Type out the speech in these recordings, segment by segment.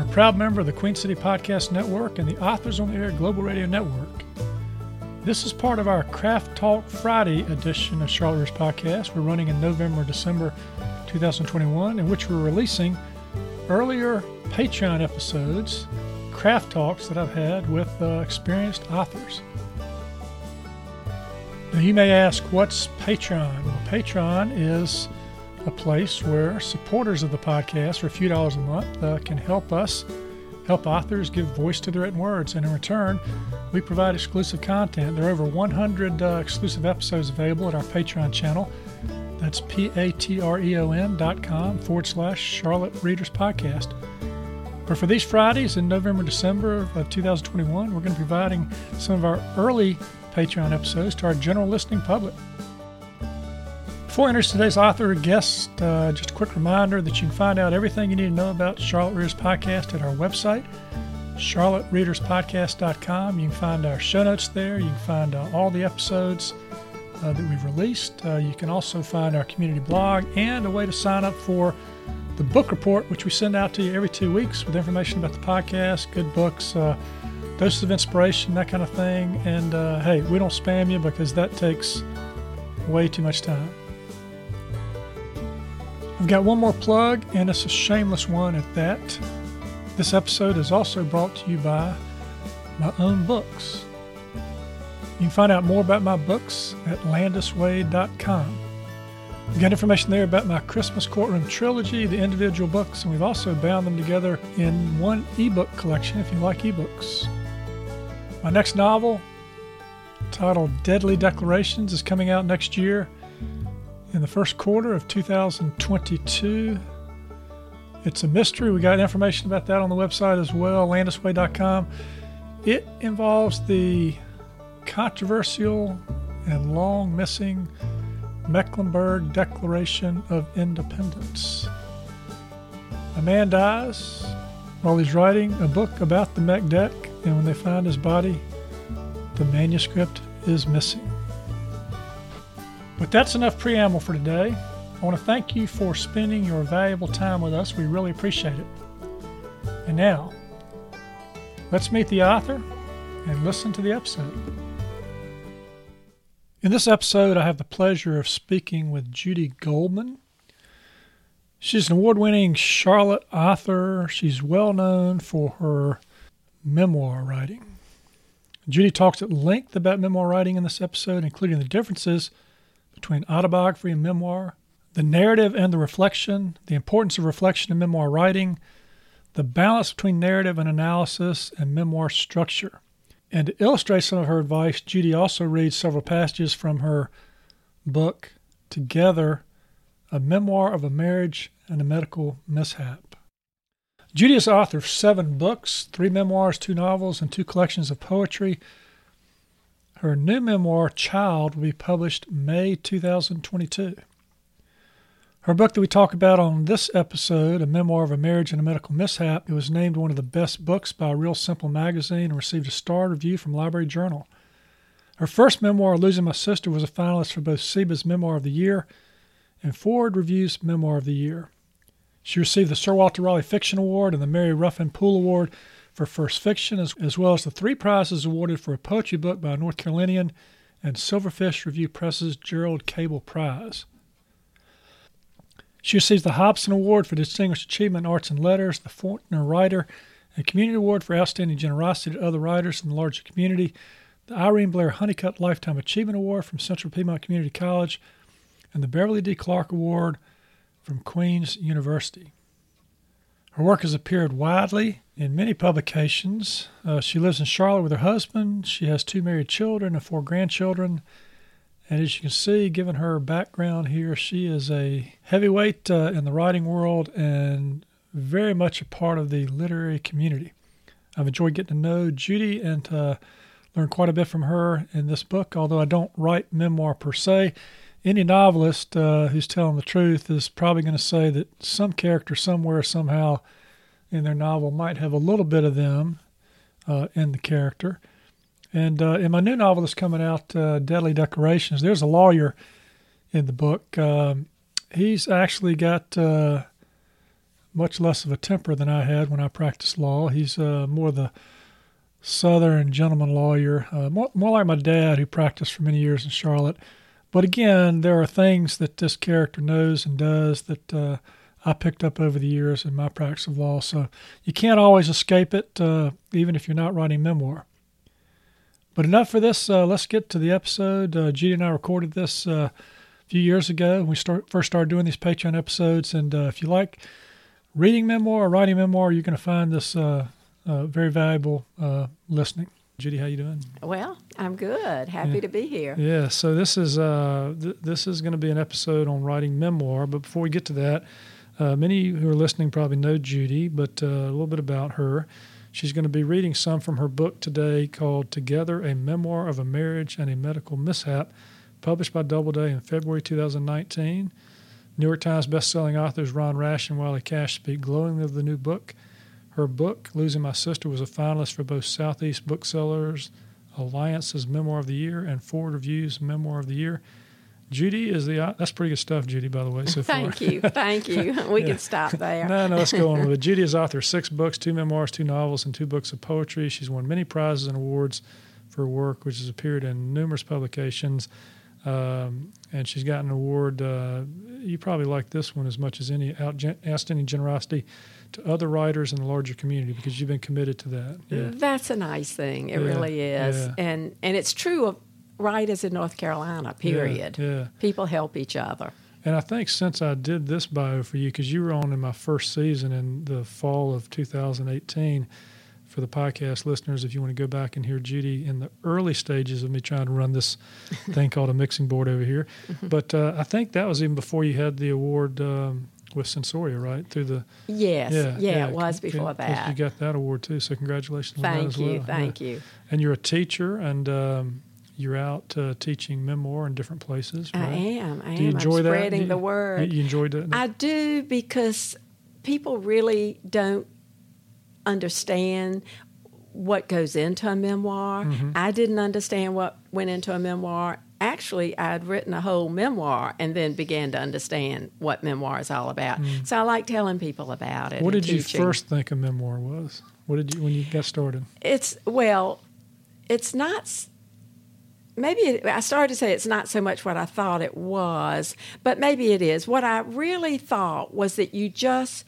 We're a proud member of the Queen City Podcast Network and the Authors on the Air Global Radio Network. This is part of our Craft Talk Friday edition of Charlotte Readers Podcast. We're running in November, December 2021, in which we're releasing earlier Patreon episodes, craft talks that I've had with uh, experienced authors. Now, you may ask, what's Patreon? Well, Patreon is a place where supporters of the podcast for a few dollars a month uh, can help us help authors give voice to their written words. And in return, we provide exclusive content. There are over 100 uh, exclusive episodes available at our Patreon channel. That's p-a-t-r-e-o-n dot com forward slash Charlotte Readers Podcast. But for these Fridays in November, December of 2021, we're going to be providing some of our early Patreon episodes to our general listening public. Before I introduce today's author and guest, uh, just a quick reminder that you can find out everything you need to know about Charlotte Readers Podcast at our website, charlottereaderspodcast.com. You can find our show notes there. You can find uh, all the episodes uh, that we've released. Uh, you can also find our community blog and a way to sign up for the book report, which we send out to you every two weeks with information about the podcast, good books, uh, doses of inspiration, that kind of thing. And uh, hey, we don't spam you because that takes way too much time. I've got one more plug, and it's a shameless one at that. This episode is also brought to you by my own books. You can find out more about my books at landiswade.com. We've got information there about my Christmas Courtroom trilogy, the individual books, and we've also bound them together in one ebook collection if you like ebooks. My next novel, titled Deadly Declarations, is coming out next year in the first quarter of 2022. It's a mystery. We got information about that on the website as well, landiswade.com. It involves the controversial and long missing Mecklenburg Declaration of Independence. A man dies while he's writing a book about the Meck Deck, and when they find his body, the manuscript is missing. But that's enough preamble for today. I want to thank you for spending your valuable time with us. We really appreciate it. And now, let's meet the author and listen to the episode. In this episode, I have the pleasure of speaking with Judy Goldman. She's an award winning Charlotte author. She's well known for her memoir writing. Judy talks at length about memoir writing in this episode, including the differences between autobiography and memoir, the narrative and the reflection, the importance of reflection in memoir writing, the balance between narrative and analysis, and memoir structure. And to illustrate some of her advice, Judy also reads several passages from her book, Together A Memoir of a Marriage and a Medical Mishap. Judy is author of seven books, three memoirs, two novels, and two collections of poetry. Her new memoir, Child, will be published May 2022. Her book that we talk about on this episode, A Memoir of a Marriage and a Medical Mishap, it was named one of the best books by Real Simple magazine and received a starred review from Library Journal. Her first memoir, Losing My Sister, was a finalist for both SIBA's Memoir of the Year and Foreword Review's Memoir of the Year. She received the Sir Walter Raleigh Fiction Award and the Mary Ruffin Poole Award for First Fiction, as, as well as the three prizes awarded for a poetry book by a North Carolinian and Silverfish Review Press's Gerald Cable Prize. She receives the Hobson Award for Distinguished Achievement in Arts and Letters, the Fortner Writer and Community Award for Outstanding Generosity to Other Writers in the Larger Community, the Irene Blair Honeycutt Lifetime Achievement Award from Central Piedmont Community College, and the Beverly D. Clark Award from Queen's University. Her work has appeared widely in many publications. Uh, she lives in Charlotte with her husband. She has two married children and four grandchildren. And as you can see, given her background here, she is a heavyweight uh, in the writing world and very much a part of the literary community. I've enjoyed getting to know Judy and to Learned quite a bit from her in this book, although I don't write memoir per se. Any novelist uh, who's telling the truth is probably going to say that some character somewhere, somehow in their novel might have a little bit of them uh, in the character. And uh, in my new novel that's coming out, uh, Deadly Declarations, there's a lawyer in the book. Um, he's actually got uh, much less of a temper than I had when I practiced law. He's uh, more the Southern gentleman lawyer, more, more like my dad, who practiced for many years in Charlotte. But again, there are things that this character knows and does that uh, I picked up over the years in my practice of law. So you can't always escape it, uh, even if you're not writing memoir. But enough for this. Uh, let's get to the episode. Uh, Judy and I recorded this uh, a few years ago when we start, first started doing these Patreon episodes. And uh, if you like reading memoir or writing memoir, you're going to find this very valuable listening. Judy, how you doing? Well, I'm good. Happy Yeah. to be here. Yeah, so this is uh, th- this is going to be an episode on writing memoir. But before we get to that, uh, many who are listening probably know Judy, but uh, a little bit about her. She's going to be reading some from her book today called "Together: A Memoir of a Marriage and a Medical Mishap," published by Doubleday in February 2019. New York Times bestselling authors Ron Rash and Wiley Cash speak glowingly of the new book. Her book, Losing My Sister, was a finalist for both Southeast Booksellers Alliance's Memoir of the Year and Foreword Review's Memoir of the Year. Judy is the that's pretty good stuff, Judy. By the way, so far. Thank you. Thank you. We Yeah. can stop there. No, no, let's go on with it. Judy is author of six books, two memoirs, two novels, and two books of poetry. She's won many prizes and awards for her work, which has appeared in numerous publications. Um, and she's gotten an award. Uh, you probably like this one as much as any out, outstanding generosity to other writers in the larger community because you've been committed to that. Yeah. That's a nice thing. It Yeah, really is. yeah. And and it's true of writers in North Carolina, period. Yeah. People help each other. And I think since I did this bio for you, because you were on in my first season in the fall of 2018, for the podcast listeners, if you want to go back and hear Judy in the early stages of me trying to run this thing called a mixing board over here. But uh, I think that was even before you had the award um, with Sensoria, right? Through the Yes. Yeah, yeah, it was before before 'cause You got that award too, so congratulations on that Thank as you. well. Thank Yeah. you. And you're a teacher, and um, you're out uh, teaching memoir in different places, right? I am. I Do you am. enjoy I'm that? spreading you- the word. You enjoyed it? I do because people really don't understand what goes into a memoir. Mm-hmm. I didn't understand what went into a memoir. Actually, I'd written a whole memoir and then began to understand what memoir is all about. So I like telling people about it. Mm. What did you first think a memoir was? What did you when you got started? It's well, it's not. Maybe it, I started to say it's not so much what I thought it was, but maybe it is. What I really thought was that you just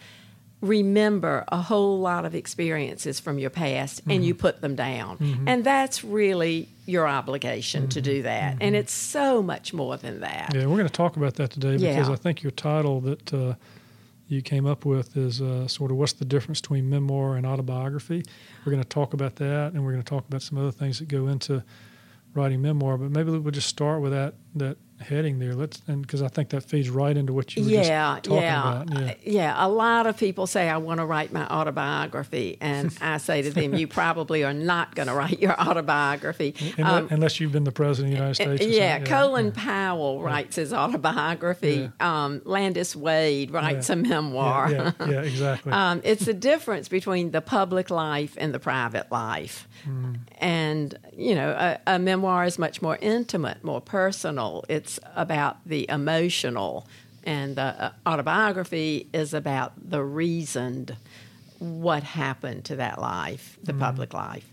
remember a whole lot of experiences from your past and you put them down. And that's really your obligation to do that. And it's so much more than that. Yeah, we're going to talk about that today because Yeah. I think your title that uh, you came up with is uh, sort of what's the difference between memoir and autobiography. We're going to talk about that, and we're going to talk about some other things that go into writing memoir. But maybe we'll just start with that that heading there. Let's and because I think that feeds right into what you were yeah, just talking yeah, about. Yeah. Yeah. A lot of people say I want to write my autobiography, and I say to them, "You probably are not going to write your autobiography." Um, unless you've been the president of the United States. yeah, something. Colin Powell writes his autobiography. Um, Landis Wade writes a memoir. Yeah, yeah, yeah, exactly. Um, it's the difference between the public life and the private life. Hmm. And, you know, a, a memoir is much more intimate, more personal. It's about the emotional. And the uh, autobiography is about the reasoned what happened to that life, the public life.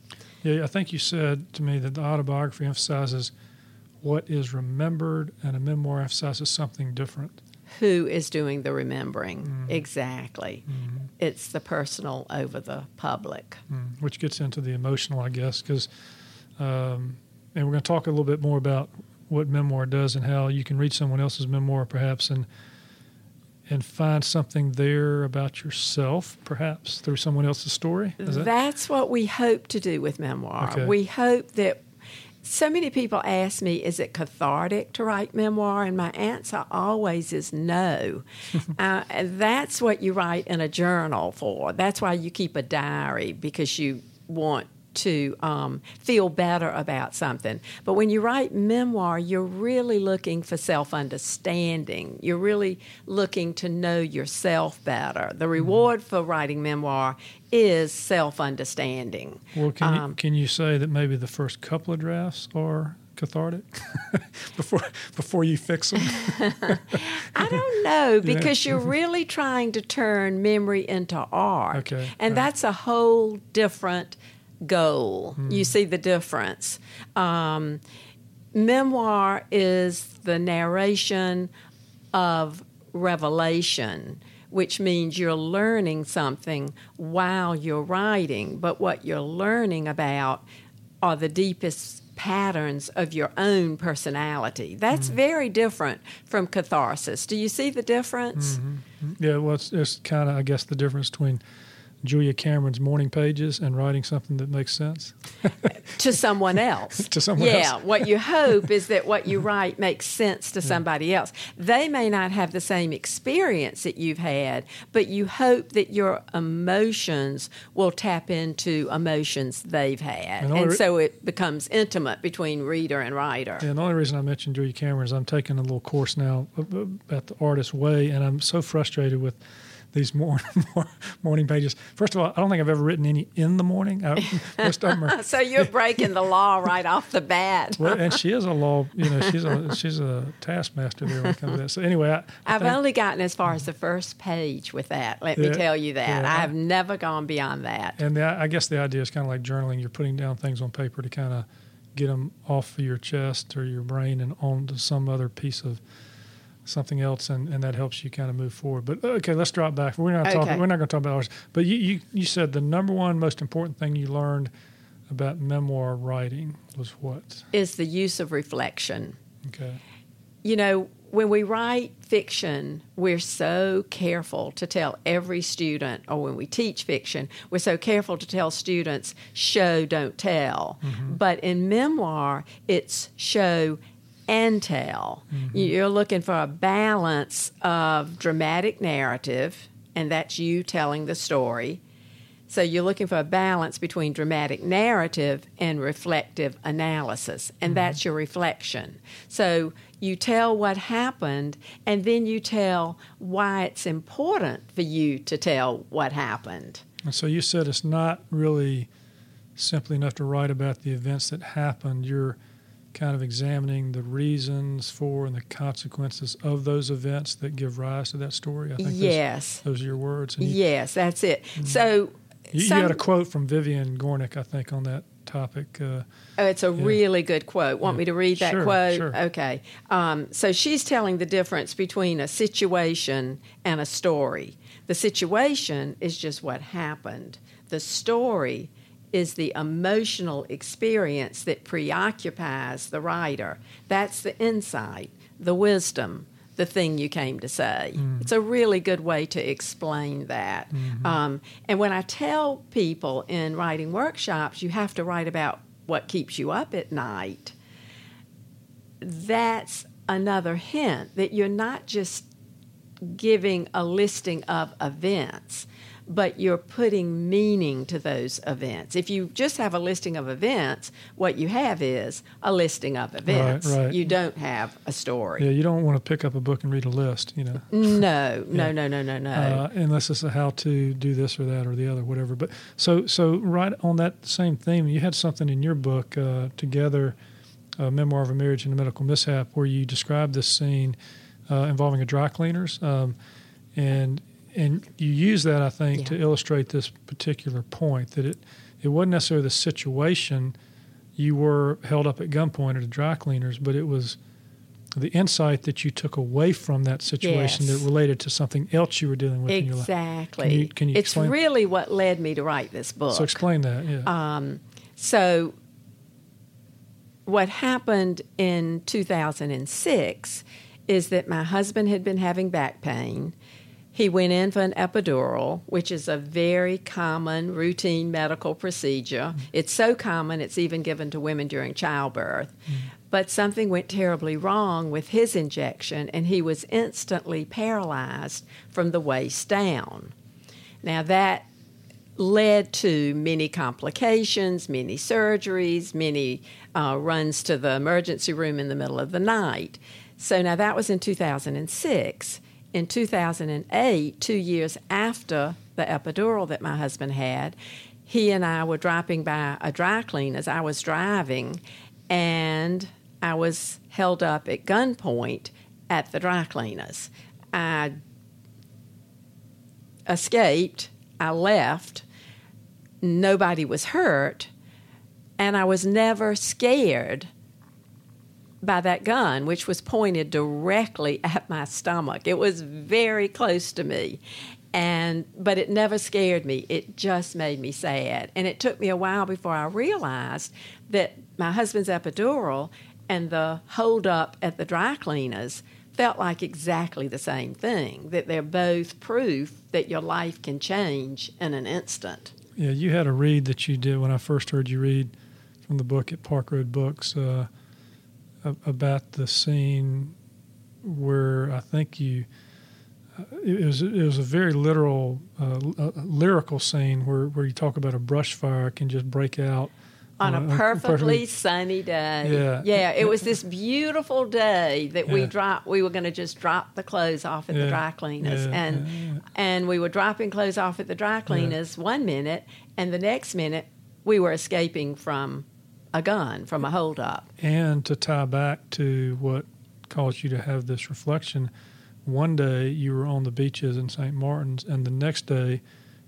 Yeah, I think you said to me that the autobiography emphasizes what is remembered, and a memoir emphasizes something different. Who is doing the remembering? Mm-hmm. Exactly. It's the personal over the public. Mm, which gets into the emotional, I guess, because, um, and we're going to talk a little bit more about what memoir does and how you can read someone else's memoir, perhaps, and and find something there about yourself, perhaps through someone else's story. Is that? That's what we hope to do with memoir. Okay. We hope that so many people ask me, is it cathartic to write memoir? And my answer always is no. uh, that's what you write in a journal for. That's why you keep a diary, because you want to um, feel better about something. But when you write memoir, you're really looking for self understanding. You're really looking to know yourself better. The reward for writing memoir is self understanding. Well, can you, Um, can you say that maybe the first couple of drafts are cathartic before before you fix them? I don't know because you're really trying to turn memory into art. Okay, And right. that's a whole different goal. Hmm. You see the difference. Um, memoir is the narration of revelation, which means you're learning something while you're writing, but what you're learning about are the deepest patterns of your own personality. That's very different from catharsis. Do you see the difference? yeah, well, it's, it's kind of I guess the difference between Julia Cameron's morning pages and writing something that makes sense. to someone else. To someone else. yeah, else. what you hope is that what you write makes sense to somebody else. They may not have the same experience that you've had, but you hope that your emotions will tap into emotions they've had. And And re- so it becomes intimate between reader and writer. And the only reason I mentioned Julia Cameron is I'm taking a little course now uh, uh, about the artist's way, and I'm so frustrated with these morning morning pages. First of all, I don't think I've ever written any in the morning. I, uh, most of them are. So you're breaking the law right off the bat. Well, and she is a law, you know, she's a she's a taskmaster there when it comes to that. So anyway, I, I I've think- only gotten as far as the first page with that. Let me tell you that. yeah. I have never gone beyond that. And the, I guess the idea is kind of like journaling. You're putting down things on paper to kind of get them off of your chest or your brain and onto some other piece of something else, and, and that helps you kind of move forward. But uh, okay, let's drop back. We're not talking. Okay. We're not going to talk about ours. But you, you you said the number one most important thing you learned about memoir writing was what? Is the use of reflection. Okay. you know, when we write fiction, we're so careful to tell every student, or when we teach fiction, we're so careful to tell students, show, don't tell. Mm-hmm. But in memoir, it's show and tell. Mm-hmm. You're looking for a balance of dramatic narrative, and that's you telling the story. So you're looking for a balance between dramatic narrative and reflective analysis, and mm-hmm. that's your reflection. So you tell what happened, and then you tell why it's important for you to tell what happened. And so you said it's not really simply enough to write about the events that happened. You're kind of examining the reasons for and the consequences of those events that give rise to that story. I think those- Yes. those, are your words. You, Yes, that's it. So you, you had a quote from Vivian Gornick, I think, on that topic. Uh, Oh, it's a really good quote. Want me to read that Sure, quote? sure. Okay. Um, so she's telling the difference between a situation and a story. The situation is just what happened. The story is the emotional experience that preoccupies the writer. That's the insight, the wisdom, the thing you came to say. It's a really good way to explain that. Um, and when I tell people in writing workshops, you have to write about what keeps you up at night, that's another hint that you're not just giving a listing of events, but you're putting meaning to those events. If you just have a listing of events, what you have is a listing of events. right. You don't have a story. yeah, you don't want to pick up a book and read a list, you know. No, no, no, no, no, no. uh, unless it's a how to do this or that or the other, whatever. But so so right on that same theme, you had something in your book uh, together, a memoir of a marriage and a medical mishap, where you described this scene uh, involving a dry cleaners, um, and and you use that I think Yeah. to illustrate this particular point that it it wasn't necessarily the situation you were held up at gunpoint at a dry cleaners, but it was the insight that you took away from that situation Yes. that related to something else you were dealing with in your life. Exactly. Can you- can you it's explain- really what led me to write this book. So explain that. Yeah. Um, so, what happened in 2006 is that my husband had been having back pain. He went in for an epidural, which is a very common routine medical procedure. It's so common, it's even given to women during childbirth. But something went terribly wrong with his injection, and he was instantly paralyzed from the waist down. Now, that led to many complications, many surgeries, many uh, runs to the emergency room in the middle of the night. So now that was in 2006. In 2008, two years after the epidural that my husband had, he and I were dropping by a dry clean as I was driving, and I was held up at gunpoint at the dry cleaners. I escaped, I left, nobody was hurt, and I was never scared by that gun, which was pointed directly at my stomach. It was very close to me. And but it never scared me. It just made me sad. And it took me a while before I realized that my husband's epidural and the holdup at the dry cleaners felt like exactly the same thing. That they're both proof that your life can change in an instant. Yeah, you had a read that you did when I first heard you read from the book at Park Road Books uh, about the scene where I think you. Uh, it was it was a very literal, uh, lyrical scene where, where you talk about a brush fire can just break out on a perfectly, perfectly sunny day. Yeah, yeah. It was this beautiful day that yeah. we dropped. We were going to just drop the clothes off at yeah. the dry cleaners, yeah. and and we were dropping clothes off at the dry cleaners one minute, and the next minute we were escaping from a gun, from a holdup. And to tie back to what caused you to have this reflection, one day you were on the beaches in St. Martin's, and the next day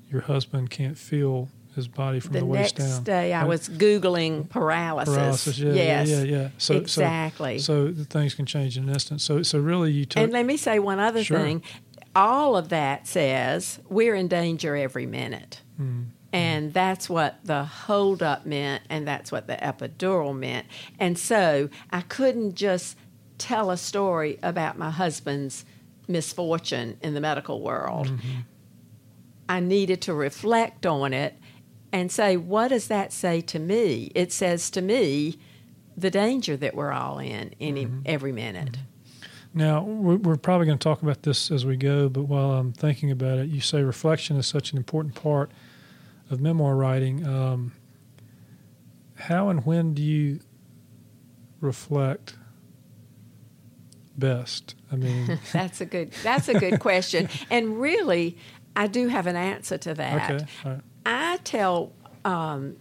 your husband can't feel his body from the, the waist down. The next day, I was googling paralysis. Paralysis, yeah, yes, yeah, yeah. So, exactly. So, so things can change in an instant. So, so really, you took. And let me say one other sure. thing. All of that says we're in danger every minute. Mm. And that's what the holdup meant, and that's what the epidural meant. And so I couldn't just tell a story about my husband's misfortune in the medical world. Mm-hmm. I needed to reflect on it and say, what does that say to me? It says to me the danger that we're all in any mm-hmm. every minute. Mm-hmm. Now, we're probably going to talk about this as we go, but while I'm thinking about it, you say reflection is such an important part of memoir writing. Um, how and when do you reflect best? I mean, that's a good that's a good question, and really, I do have an answer to that. Okay. Right. I tell um,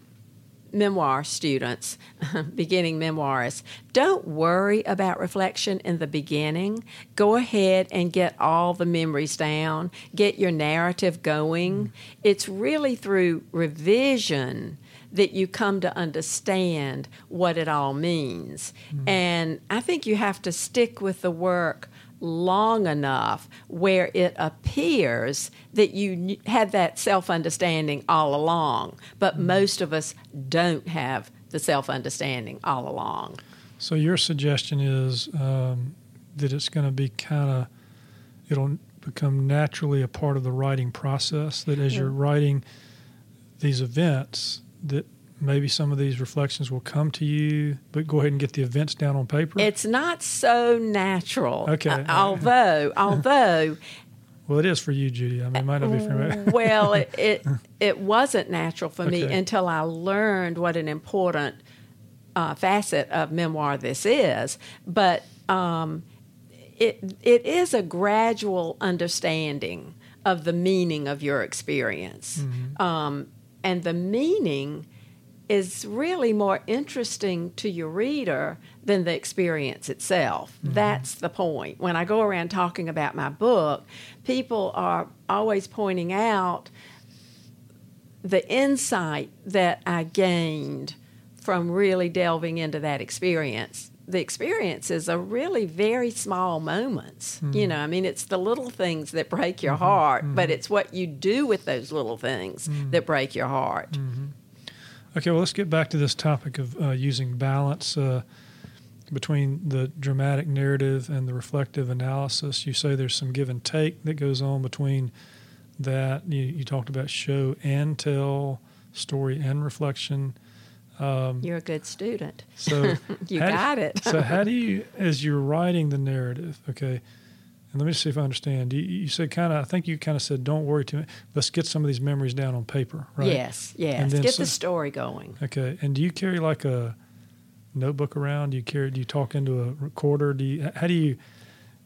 memoir students, beginning memoirists, don't worry about reflection in the beginning. Go ahead and get all the memories down, get your narrative going. It's really through revision that you come to understand what it all means. Mm. And I think you have to stick with the work long enough where it appears that you had that self understanding all along, but mm-hmm. most of us don't have the self understanding all along. So, your suggestion is um, that it's going to be kind of, it'll become naturally a part of the writing process, that as you're writing these events, that maybe some of these reflections will come to you, but go ahead and get the events down on paper? It's not so natural. Okay. Uh, although, although. Well, it is for you, Judy. I mean, it might not be for me. well, it, it, it wasn't natural for me until I learned what an important uh, facet of memoir this is. But um, it it is a gradual understanding of the meaning of your experience, mm-hmm. um, and the meaning is really more interesting to your reader than the experience itself. Mm-hmm. That's the point. When I go around talking about my book, people are always pointing out the insight that I gained from really delving into that experience. The experiences are really very small moments. Mm-hmm. You know, I mean, it's the little things that break your mm-hmm. heart, but mm-hmm. it's what you do with those little things mm-hmm. that break your heart. Okay, well, let's get back to this topic of uh, using balance uh, between the dramatic narrative and the reflective analysis. You say there's some give and take that goes on between that. You, you talked about show and tell, story and reflection. Um, you're a good student. So you got do, it. so how do you, as you're writing the narrative, okay, And let me see if I understand. You, you said kind of, I think you kind of said, don't worry too much. Let's get some of these memories down on paper, right? Yes, yes. And then Get so- the story going. Okay. And do you carry like a notebook around? Do you carry? Do you talk into a recorder? Do you? How do you?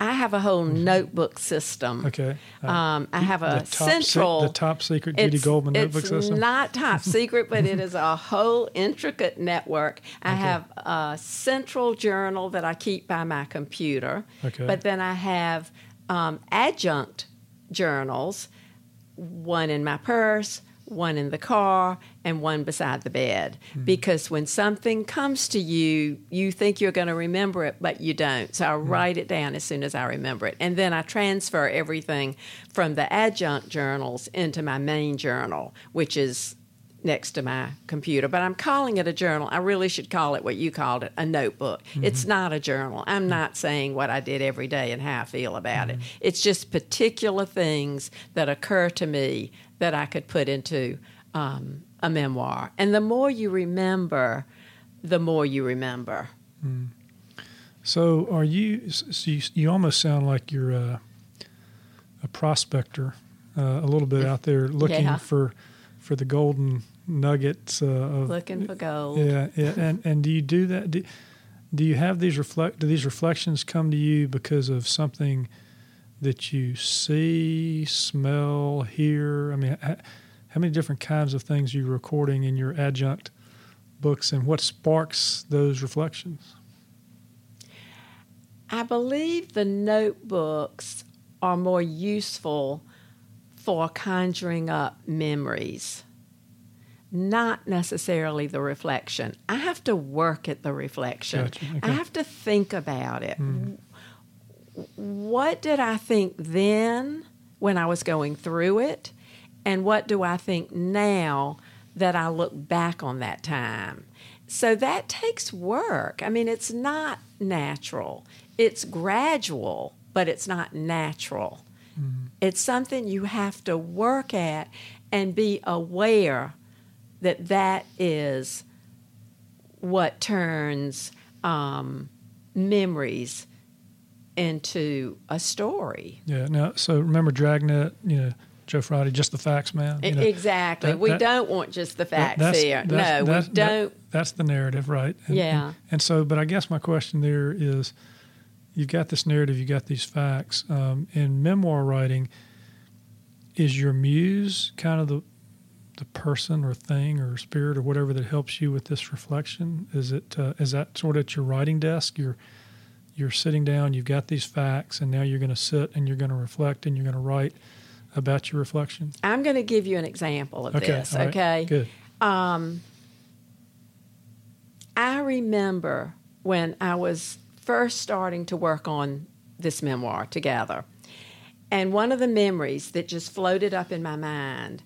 I have a whole notebook system. Okay. uh, Um, I have the a se- central. the top secret Judy Goldman notebook it's system. not top secret, but it is a whole intricate network. I have a central journal that I keep by my computer. Okay. But then I have um, adjunct journals, one in my purse, one in the car, and one beside the bed. Hmm. Because when something comes to you, you think you're going to remember it, but you don't. So I Hmm. write it down as soon as I remember it. And then I transfer everything from the adjunct journals into my main journal, which is next to my computer. But I'm calling it a journal. I really should call it what you called it a notebook. It's not a journal. I'm not saying what I did every day and how I feel about it. It's just particular things that occur to me that I could put into um, a memoir. And the more you remember, the more you remember. So, are you? So you, you almost sound like you're a, a prospector, uh, a little bit out there looking Yeah. for for the golden nuggets uh, of Looking for gold. Yeah, yeah. And and do you do that? Do, do you have these reflect? Do these reflections come to you because of something that you see, smell, hear? I mean, how, many different kinds of things are you recording in your adjunct books, and what sparks those reflections? I believe the notebooks are more useful for conjuring up memories, not necessarily the reflection. I have to work at the reflection, Gotcha, okay. I have to think about it. Hmm. What did I think then when I was going through it? And what do I think now that I look back on that time? So that takes work. I mean, it's not natural. It's gradual, but it's not natural. It's something you have to work at and be aware that that is what turns um, memories into a story. Yeah. Now, so remember Dragnet, you know, Joe Friday, just the facts man. You know, exactly. that- we that- don't want just the facts that's- here. no, we don't. that's the narrative, right? And, Yeah. And, and so, but I guess my question there is, you've got this narrative, you've got these facts. Um, in memoir writing, is your muse kind of the the person or thing or spirit or whatever that helps you with this reflection? Is it uh, is that sort of at your writing desk? You're you're sitting down, you've got these facts, and now you're going to sit and you're going to reflect and you're going to write about your reflection. I'm going to give you an example of Okay, this, right, okay? good. Um, I remember when I was first starting to work on this memoir together. And one of the memories that just floated up in my mind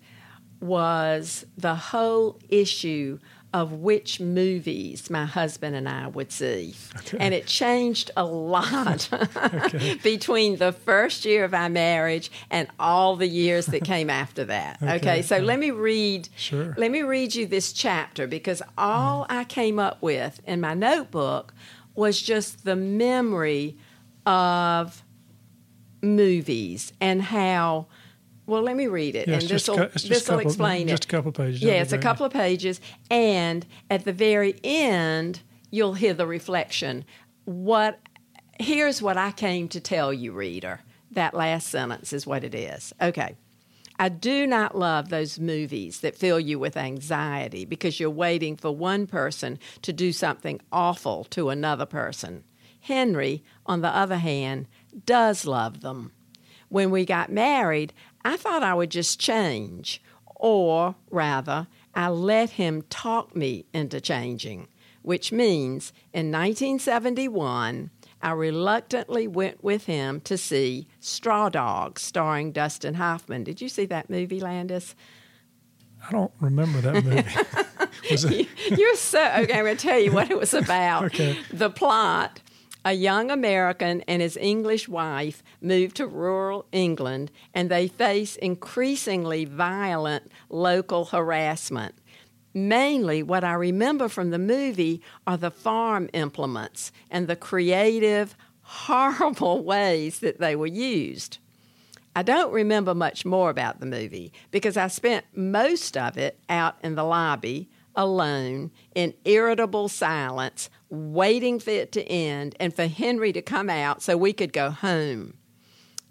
was the whole issue of which movies my husband and I would see. Okay. And it changed a lot Okay. between the first year of our marriage and all the years that came after that. Okay, Okay. so let me read Sure. let me read you this chapter because all mm. I came up with in my notebook was just the memory of movies and how well let me read it Yeah, and this will cou- it's just this will explain just it Just a couple of pages. yeah it's a couple of pages and at the very end you'll hear the reflection what here's what I came to tell you reader that last sentence is what it is okay I do not love those movies that fill you with anxiety because you're waiting for one person to do something awful to another person. Henry, on the other hand, does love them. When we got married, I thought I would just change, or rather, I let him talk me into changing, which means in 1971, I reluctantly went with him to see Straw Dogs starring Dustin Hoffman. Did you see that movie, Landis? I don't remember that movie. You're so okay. I'm going to tell you what it was about. Okay. The plot a young American and his English wife move to rural England and they face increasingly violent local harassment. Mainly, what I remember from the movie are the farm implements and the creative, horrible ways that they were used. I don't remember much more about the movie because I spent most of it out in the lobby alone in irritable silence, waiting for it to end and for Henry to come out so we could go home.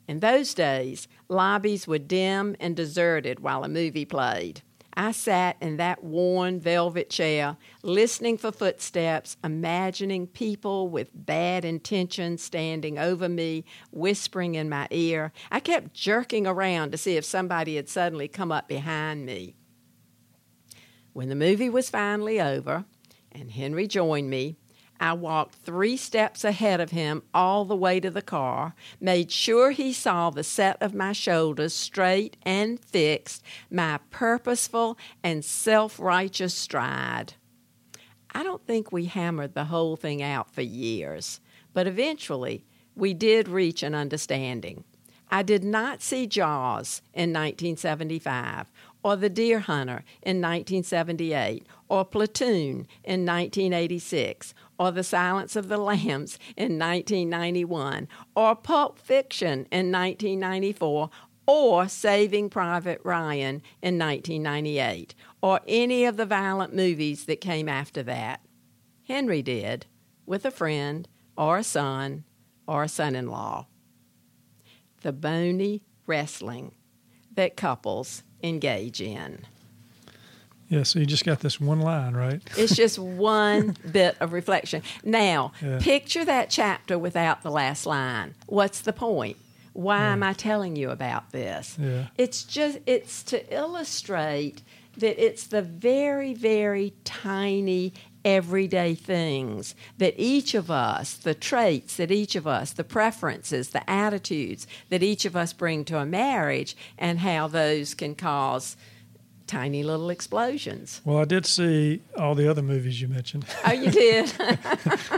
In those days, lobbies were dim and deserted while a movie played. I sat in that worn velvet chair, listening for footsteps, imagining people with bad intentions standing over me, whispering in my ear. I kept jerking around to see if somebody had suddenly come up behind me. When the movie was finally over and Henry joined me, I walked three steps ahead of him all the way to the car, made sure he saw the set of my shoulders straight and fixed, my purposeful and self righteous stride. I don't think we hammered the whole thing out for years, but eventually we did reach an understanding. I did not see Jaws in 1975 or The Deer Hunter in 1978, or Platoon in 1986, or The Silence of the Lambs in 1991, or Pulp Fiction in 1994, or Saving Private Ryan in 1998, or any of the violent movies that came after that. Henry did, with a friend, or a son, or a son in law. The bony wrestling that couples engage in. Yeah, so you just got this one line, right? It's just one bit of reflection. Now, Yeah. picture that chapter without the last line. What's the point? Why am I telling you about this? Yeah. It's just it's to illustrate that it's the very very tiny everyday things that each of us, the traits that each of us, the preferences, the attitudes that each of us bring to a marriage and how those can cause tiny little explosions. Well, I did see all the other movies you mentioned. Oh, you did?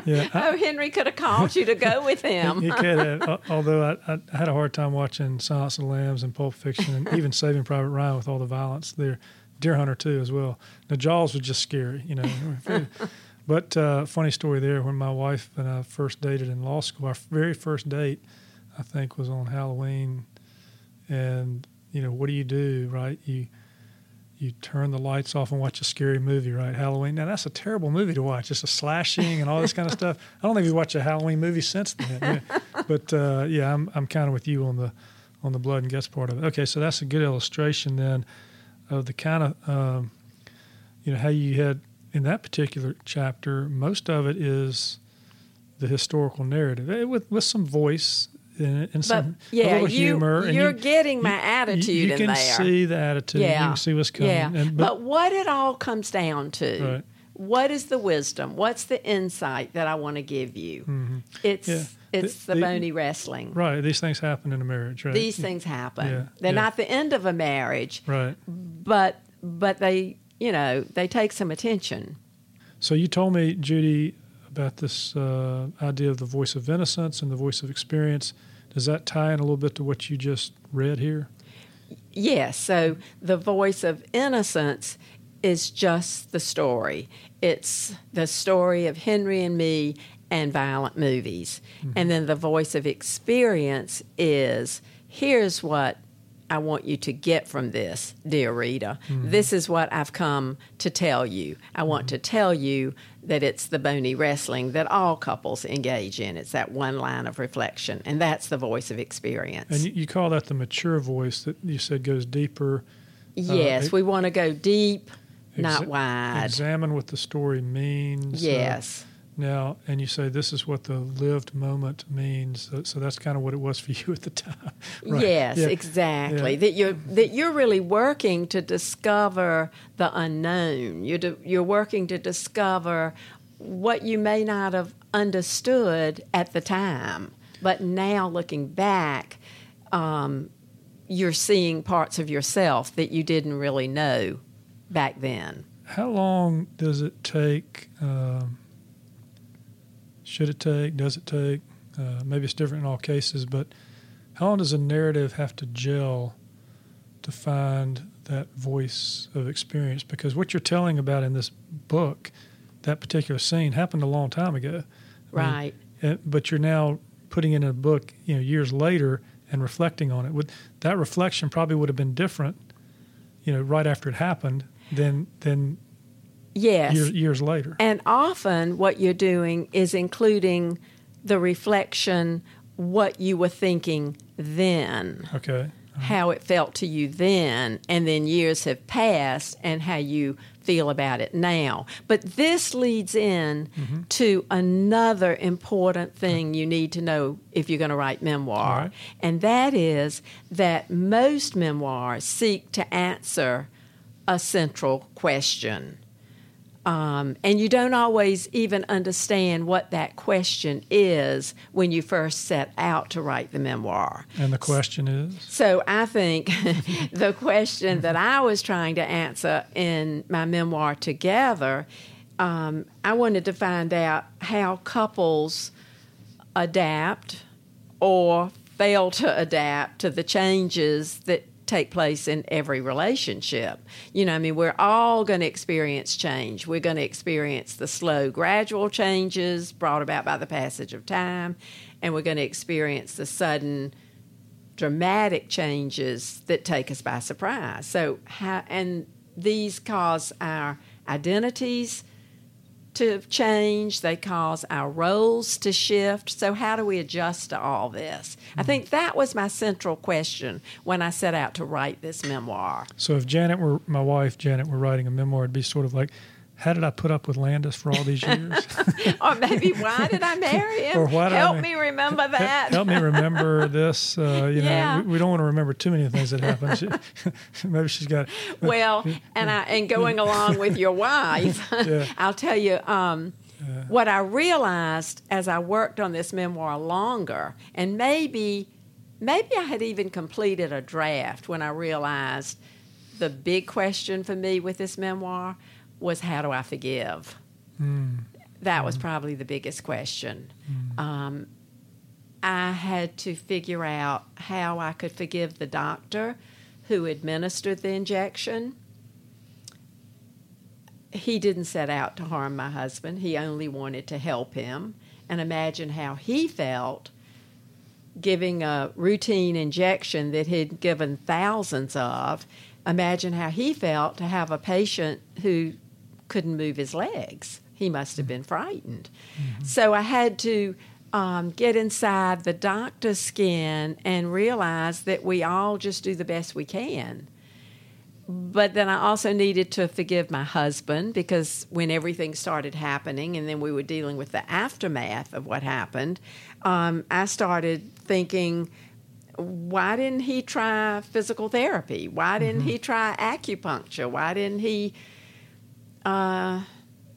yeah, I, oh, Henry could have called you to go with him. you could have. Although I, I had a hard time watching Silence of the Lambs and Pulp Fiction and even Saving Private Ryan with all the violence there. Deer Hunter too, as well. The Jaws was just scary, you know. but uh, funny story there. When my wife and I first dated in law school, our very first date, I think, was on Halloween. And you know, what do you do, right? You you turn the lights off and watch a scary movie, right? Halloween. Now that's a terrible movie to watch. It's a slashing and all this kind of stuff. I don't think we've watched a Halloween movie since then. But uh, yeah, I'm I'm kind of with you on the on the blood and guts part of it. Okay, so that's a good illustration then of the kind of um, you know how you had in that particular chapter. Most of it is the historical narrative eh, with with some voice and, and But some yeah, little you, humor. and you're you- getting my you- attitude You, can see the attitude. Yeah. You can see what's coming. Yeah, And- but, what it all comes down to, Right. what is the wisdom? What's the insight that I want to give you? It's Mm-hmm. Yeah. it's The- the, the- bony wrestling. right, these things happen in a marriage, right? These things happen. Yeah, They're not the end of a marriage, right. but but they you know they take some attention. So you told me, Judy, about this uh, idea of the voice of innocence and the voice of experience. Does that tie in a little bit to what you just read here? Yes, so the voice of innocence is just the story. It's the story of Henry and me and violent movies. Mm-hmm. And then the voice of experience is here's what I want you to get from this, dear reader. Mm-hmm. This is what I've come to tell you. I want mm-hmm. to tell you that it's the bony wrestling that all couples engage in. It's that one line of reflection, and that's the voice of experience. And you, you call that the mature voice that you said goes deeper. Uh, yes, ex- we want to go deep, not exa- wide. Examine what the story means. uh, Yes. Now, and you say this is what the lived moment means. So, so that's kind of what it was for you at the time. right? Yes, Yeah. exactly. Yeah. That you're that you're really working to discover the unknown. You're do, you're working to discover what you may not have understood at the time, but now looking back, um, you're seeing parts of yourself that you didn't really know back then. How long does it take? Um, should it take? Does it take? Uh, maybe it's different in all cases, but how long does a narrative have to gel to find that voice of experience? Because what you're telling about in this book, that particular scene, happened a long time ago. I mean, Right. but you're now putting it in a book, you know, years later and reflecting on it. Would that reflection probably would have been different, you know, right after it happened than than Yes. years, years later. And often what you're doing is including the reflection, what you were thinking then, Okay. Uh-huh. how it felt to you then, and then years have passed and how you feel about it now. But this leads in mm-hmm. to another important thing you need to know if you're going to write memoir. Right. And that is that most memoirs seek to answer a central question. Um, and you don't always even understand what that question is when you first set out to write the memoir. And the question is, So I think the question that I was trying to answer in my memoir together, um, I wanted to find out how couples adapt or fail to adapt to the changes that take place in every relationship. You know, I mean, we're all going to experience change. We're going to experience the slow, gradual changes brought about by the passage of time, and we're going to experience the sudden, dramatic changes that take us by surprise. So, how, and these cause our identities to change, they cause our roles to shift. So, how do we adjust to all this? I think that was my central question when I set out to write this memoir. so if Janet were my wife, Janet were writing a memoir, it'd be sort of like, how did I put up with Landis for all these years? or maybe, why did I marry him? Or why did I Help me remember that. Help me remember this. Uh, you Yeah. know, we, we don't want to remember too many things that happened. She, maybe she's got. well, and I and going along with your wife, Yeah. I'll tell you um, what I realized as I worked on this memoir longer, and maybe maybe I had even completed a draft when I realized the big question for me with this memoir was how do I forgive? Hmm. That was hmm. probably the biggest question. Hmm. Um, I had to figure out how I could forgive the doctor who administered the injection. He didn't set out to harm my husband, he only wanted to help him. And imagine how he felt giving a routine injection that he'd given thousands of. Imagine how he felt to have a patient who couldn't move his legs. He must have been frightened. So I had to um, get inside the doctor's skin and realize that we all just do the best we can. But then I also needed to forgive my husband because when everything started happening and then we were dealing with the aftermath of what happened, um, I started thinking, why didn't he try physical therapy? Why didn't he try acupuncture? Why didn't he uh,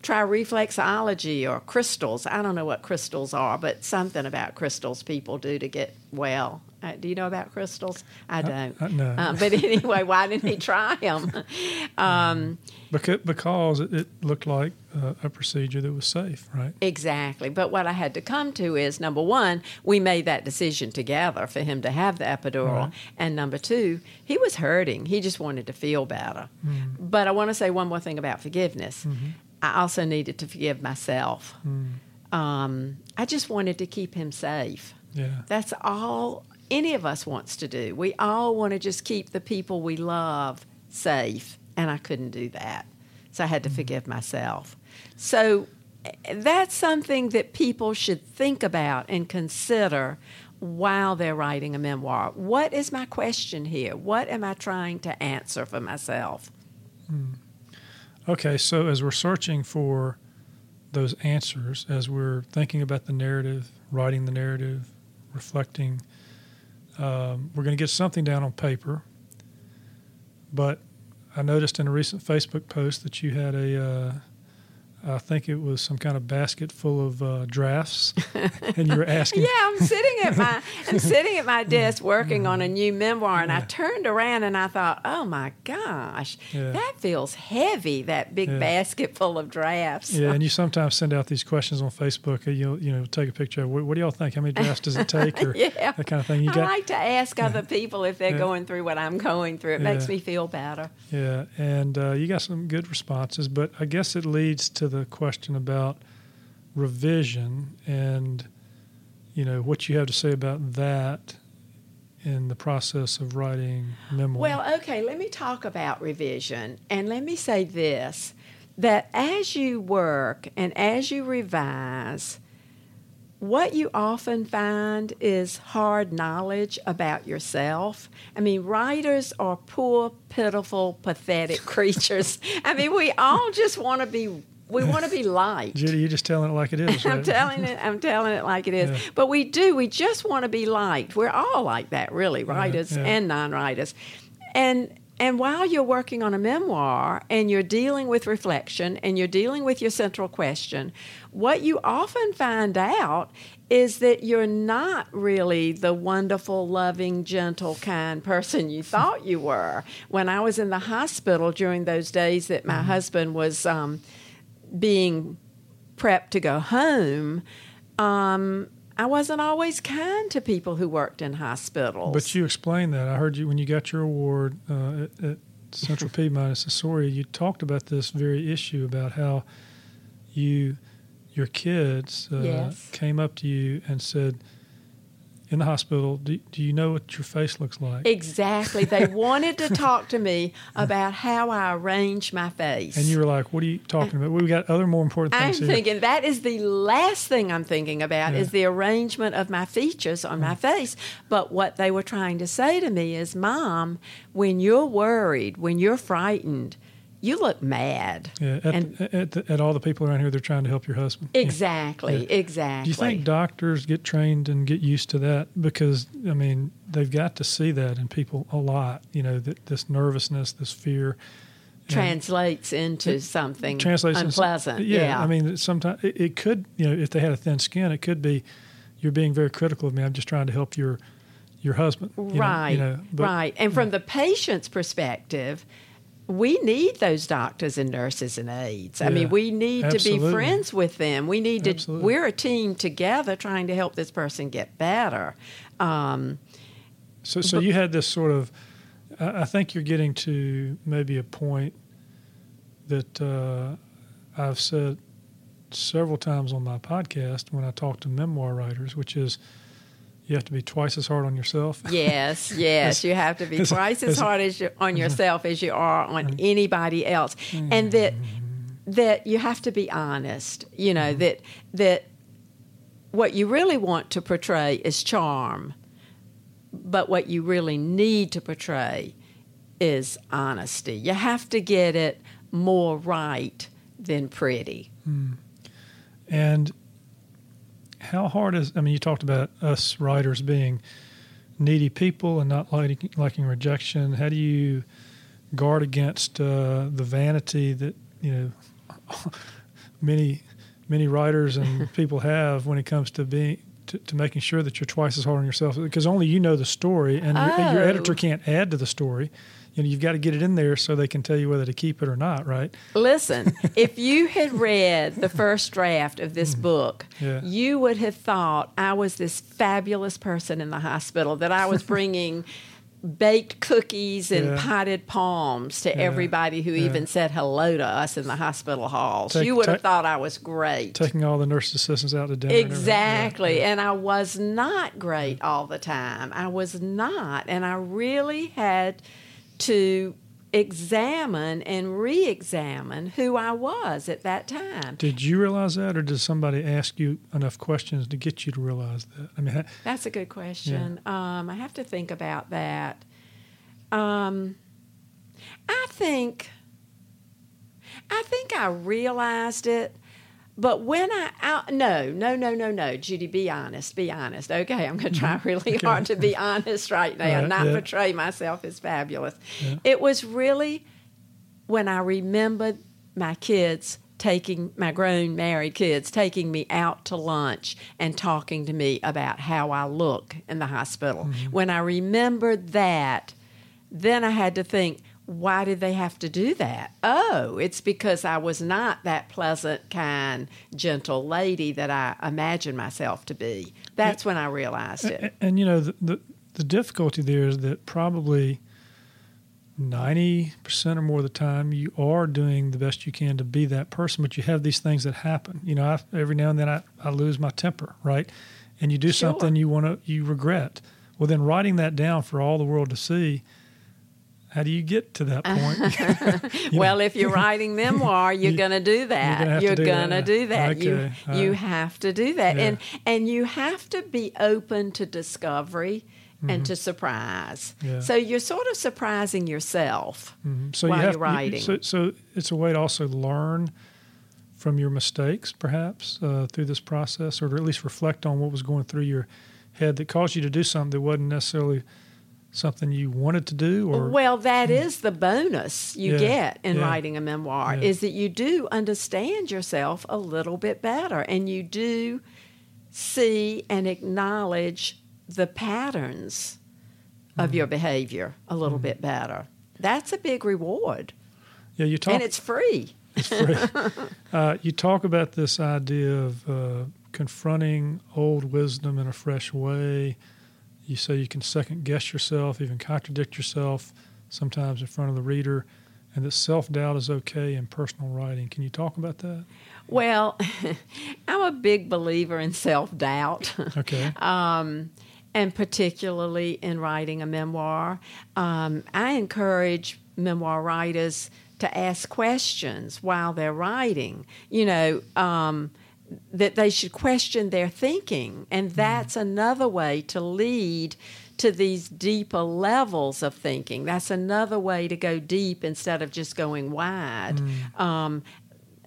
try reflexology or crystals? I don't know what crystals are, but something about crystals people do to get well. Uh, do you know about crystals? I don't. uh, no. Uh, but anyway, why didn't he try them? um, Because, because it, it looked like uh, a procedure that was safe, right? Exactly. But what I had to come to is number one, we made that decision together for him to have the epidural. Right. And number two, he was hurting. He just wanted to feel better. But I want to say one more thing about forgiveness. I also needed to forgive myself. Hmm. Um, I just wanted to keep him safe. Yeah. That's all any of us wants to do. We all want to just keep the people we love safe, and I couldn't do that. So I had to hmm. forgive myself. So that's something that people should think about and consider while they're writing a memoir. What is my question here? What am I trying to answer for myself? Hmm. Okay, so as we're searching for those answers, as we're thinking about the narrative, writing the narrative, reflecting, um, we're going to get something down on paper. But I noticed in a recent Facebook post that you had a, uh, I think it was some kind of basket full of uh, drafts, and you were asking. Yeah, I'm sitting at my I'm sitting at my desk working on a new memoir, and I turned around and I thought, oh my gosh, Yeah. that feels heavy. That big Yeah. basket full of drafts. Yeah, and you sometimes send out these questions on Facebook. and You'll you know take a picture of what, what do y'all think? How many drafts does it take? Or Yeah. that kind of thing. You I got like to ask other people if they're Yeah. going through what I'm going through. It makes me feel better. Yeah, and uh, you got some good responses, but I guess it leads to the question about revision. And you know, what you have to say about that in the process of writing memoir. Well, okay, let me talk about revision. And let me say this that as you work and as you revise, what you often find is hard knowledge about yourself. I mean, writers are poor, pitiful, pathetic creatures. I mean, we all just want to be we want to be liked. Judy, you're just telling it like it is. I'm telling it. I'm telling it like it is. Yeah. But we do. We just want to be liked. We're all like that, really, writers yeah. and non-writers. And and while you're working on a memoir and you're dealing with reflection and you're dealing with your central question, what you often find out is that you're not really the wonderful, loving, gentle, kind person you thought you were. When I was in the hospital during those days that my husband was um, being prepped to go home, um, I wasn't always kind to people who worked in hospitals. But you explained that. I heard you when you got your award uh, at, at Central Piedmont Accessoria. You talked about this very issue about how you, your kids, uh, Yes. came up to you and said, in the hospital, do, do you know what your face looks like? Exactly. They wanted to talk to me about how I arrange my face. and you were like, "What are you talking about? We've got other more important things I'm here." thinking that is the last thing I'm thinking about Yeah. is the arrangement of my features on my mm. face. But what they were trying to say to me is, Mom, when you're worried, when you're frightened, you look mad. yeah, at, and- at, the, at all the people around here, they're trying to help your husband. Yeah. Exactly, exactly. Do you think doctors get trained and get used to that? Because I mean, they've got to see that in people a lot. You know, th- this nervousness, this fear. translates into something translates into some- unpleasant? yeah, I mean, sometimes it, it could. You know, if they had a thin skin, it could be you're being very critical of me. I'm just trying to help your your husband. you know, right, you know, but- right. And from the patient's perspective, we need those doctors and nurses and aides. I mean, we need to be friends with them. We need to. Absolutely. We're a team together, trying to help this person get better. Um, So, so you had this sort of. I I think you're getting to maybe a point that uh, I've said several times on my podcast when I talk to memoir writers, which is you have to be twice as hard on yourself. yes, yes, you have to be twice as as- hard as you, on yourself as you are on mm-hmm. anybody else, and that that you have to be honest. You know that that what you really want to portray is charm, but what you really need to portray is honesty. You have to get it more right than pretty. Hmm. And how hard is? I mean, you talked about us writers being needy people and not liking, liking rejection. How do you guard against uh, the vanity that you know many many writers and people have when it comes to being to, to making sure that you're twice as hard on yourself because only you know the story and your, your Oh. editor can't add to the story. You know, you've got to get it in there so they can tell you whether to keep it or not, right? Listen, if you had read the first draft of this book, Mm. Yeah. you would have thought I was this fabulous person in the hospital, that I was bringing baked cookies and Yeah. potted palms to Yeah. everybody who Yeah. even said hello to us in the hospital halls. Take- you would have thought I was great. Taking all the nurse assistants out to dinner. and. Exactly. yeah. And I was not great all the time. I was not. And I really had to examine and re examine who I was at that time. Did you realize that, or did somebody ask you enough questions to get you to realize that? I mean, ha- That's a good question. Um, I have to think about that. Um, I think, I think I realized it, but when I, out, no, no, no, no, no, Judy, be honest, be honest. Okay, I'm going to try mm-hmm. really hard to be honest right now, Right, and not yeah. portray myself as fabulous. Yeah. It was really when I remembered my kids taking my grown married kids taking me out to lunch and talking to me about how I look in the hospital. Mm-hmm. When I remembered that, then I had to think, why did they have to do that? Oh, it's because I was not that pleasant, kind, gentle lady that I imagined myself to be. That's when I realized it. and, and, you know, the, the the difficulty there is that probably ninety percent or more of the time you are doing the best you can to be that person, but you have these things that happen. You know, I, every now and then I, I lose my temper, right? and you do Sure. something you want to you regret. Well, then writing that down for all the world to see. How do you get to that point? Well, know. if you're writing memoir, you're You- going to do that. You're going to do that. You Okay, you right. have to do that, Yeah. and and you have to be open to discovery and to surprise. Mm-hmm. Yeah. So you're sort of surprising yourself. Mhm. So while you you- writing. so, so it's a way to also learn from your mistakes, perhaps uh, through this process, or to at least reflect on what was going through your head that caused you to do something that wasn't necessarily something you wanted to do, or Well, that is the bonus you Yeah, get in yeah, writing a memoir yeah. is that you do understand yourself a little bit better and you do see and acknowledge the patterns of Mm-hmm. your behavior a little bit better. That's a big reward. yeah, you talk. and it's free. It's free. uh, you talk about this idea of uh, confronting old wisdom in a fresh way. You say you can second guess yourself, even contradict yourself, sometimes in front of the reader, and that self doubt is okay in personal writing. Can you talk about that? Well, I'm a big believer in self doubt. Okay. um, and particularly in writing a memoir. Um, I encourage memoir writers to ask questions while they're writing. You know, um, that they should question their thinking, and mm. that's another way to lead to these deeper levels of thinking. That's another way to go deep instead of just going wide. Mm. Um,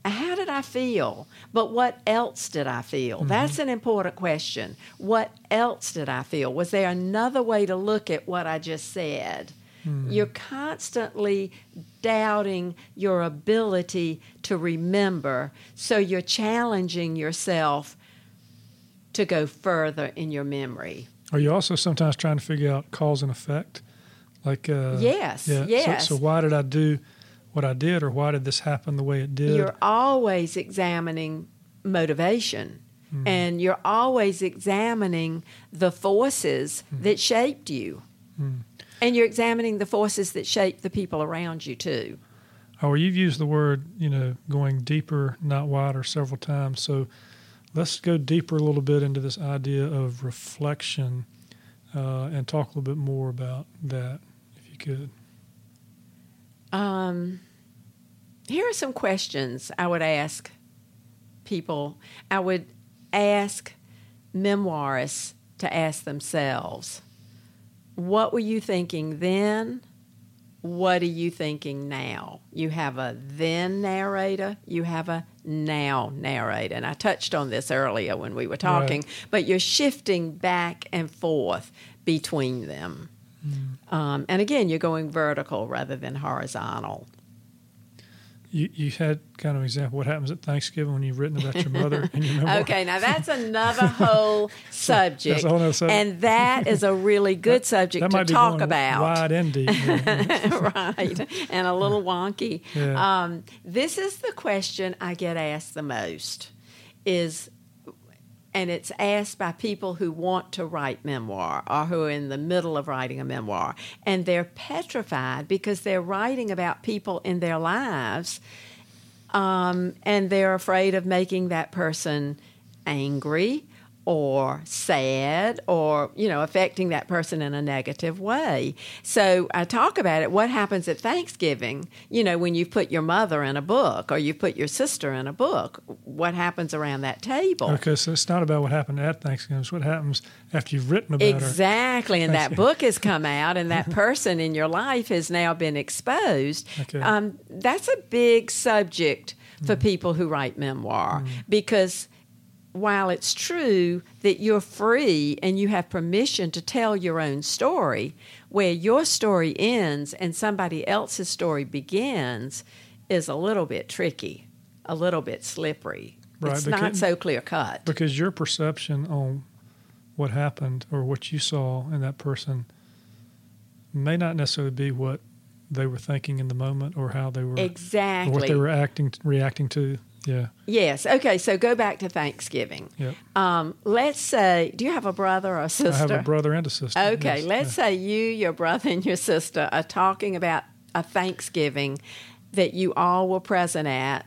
how did I feel? But what else did I feel? Mm-hmm. That's an important question. What else did I feel? Was there another way to look at what I just said? Hmm. You're constantly doubting your ability to remember, so you're challenging yourself to go further in your memory. Are you also sometimes trying to figure out cause and effect? Like, uh, Yes, yeah. so- yes. So, why did I do what I did, or why did this happen the way it did? You're always examining motivation. Hmm. And you're always examining the forces hmm. that shaped you. And you're examining the forces that shape the people around you too. Oh, well, you've used the word, you know, going deeper, not wider, several times. So let's go deeper a little bit into this idea of reflection uh, and talk a little bit more about that, if you could. Um, here are some questions I would ask people. I would ask memoirists to ask themselves what were you thinking then? What are you thinking now? You have a then narrator, you have a now narrator. And I touched on this earlier when we were talking, but you're shifting back and forth between them. Um, and again, you're going vertical rather than horizontal. You, you had kind of an example what happens at Thanksgiving when you've written about your mother and your memoir. Okay, now that's another whole subject. That's a whole subject. And that is a really good subject That to might be talk going about. wide and deep. right, and a little wonky. Yeah. Um, this is the question I get asked the most is and it's asked by people who want to write memoir or who are in the middle of writing a memoir. And they're petrified because they're writing about people in their lives um, and they're afraid of making that person angry or sad or you know affecting that person in a negative way so i talk about it what happens at thanksgiving you know when you put your mother in a book or you put your sister in a book what happens around that table Okay, so it's not about what happened at Thanksgiving. It's what happens after you've written about. Exactly, and that book has come out, and that person in your life has now been exposed. Okay. Um, that's a big subject for people who write memoir because while it's true that you're free and you have permission to tell your own story, where your story ends and somebody else's story begins is a little bit tricky, a little bit slippery. Right, it's not so clear cut. Because your perception on what happened or what you saw in that person may not necessarily be what they were thinking in the moment or how they were or Exactly. what they were acting reacting to. Yeah. Yes. Okay. So go back to Thanksgiving. Yeah. Um, let's say, do you have a brother or a sister? I have a brother and a sister. Okay. yes, let's say you, your brother, and your sister are talking about a Thanksgiving that you all were present at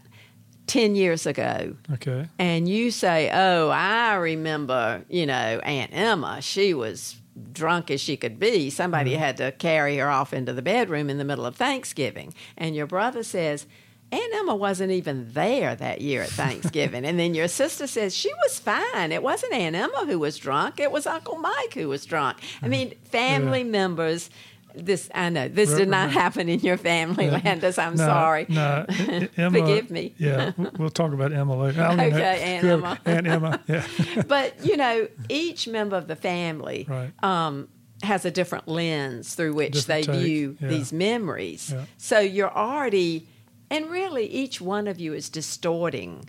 10 years ago Okay. and you say, "Oh, I remember, you know, Aunt Emma. She was drunk as she could be. Somebody had to carry her off into the bedroom in the middle of Thanksgiving." And your brother says, "Aunt Emma wasn't even there that year at Thanksgiving." and then your sister says, "She was fine. It wasn't Aunt Emma who was drunk. It was Uncle Mike who was drunk." I mean, family members this I know this Right, did not right. happen in your family, Yeah. Landis. I'm No, sorry. No, Emma, Forgive me. Yeah, we- we'll talk about Emma later. I Okay, Aunt whoever- Emma. Aunt Emma. Yeah. but you know, each member of the family Right. um, has a different lens through which Different they take, view yeah. these memories. Yeah. So you're already, and really, each one of you is distorting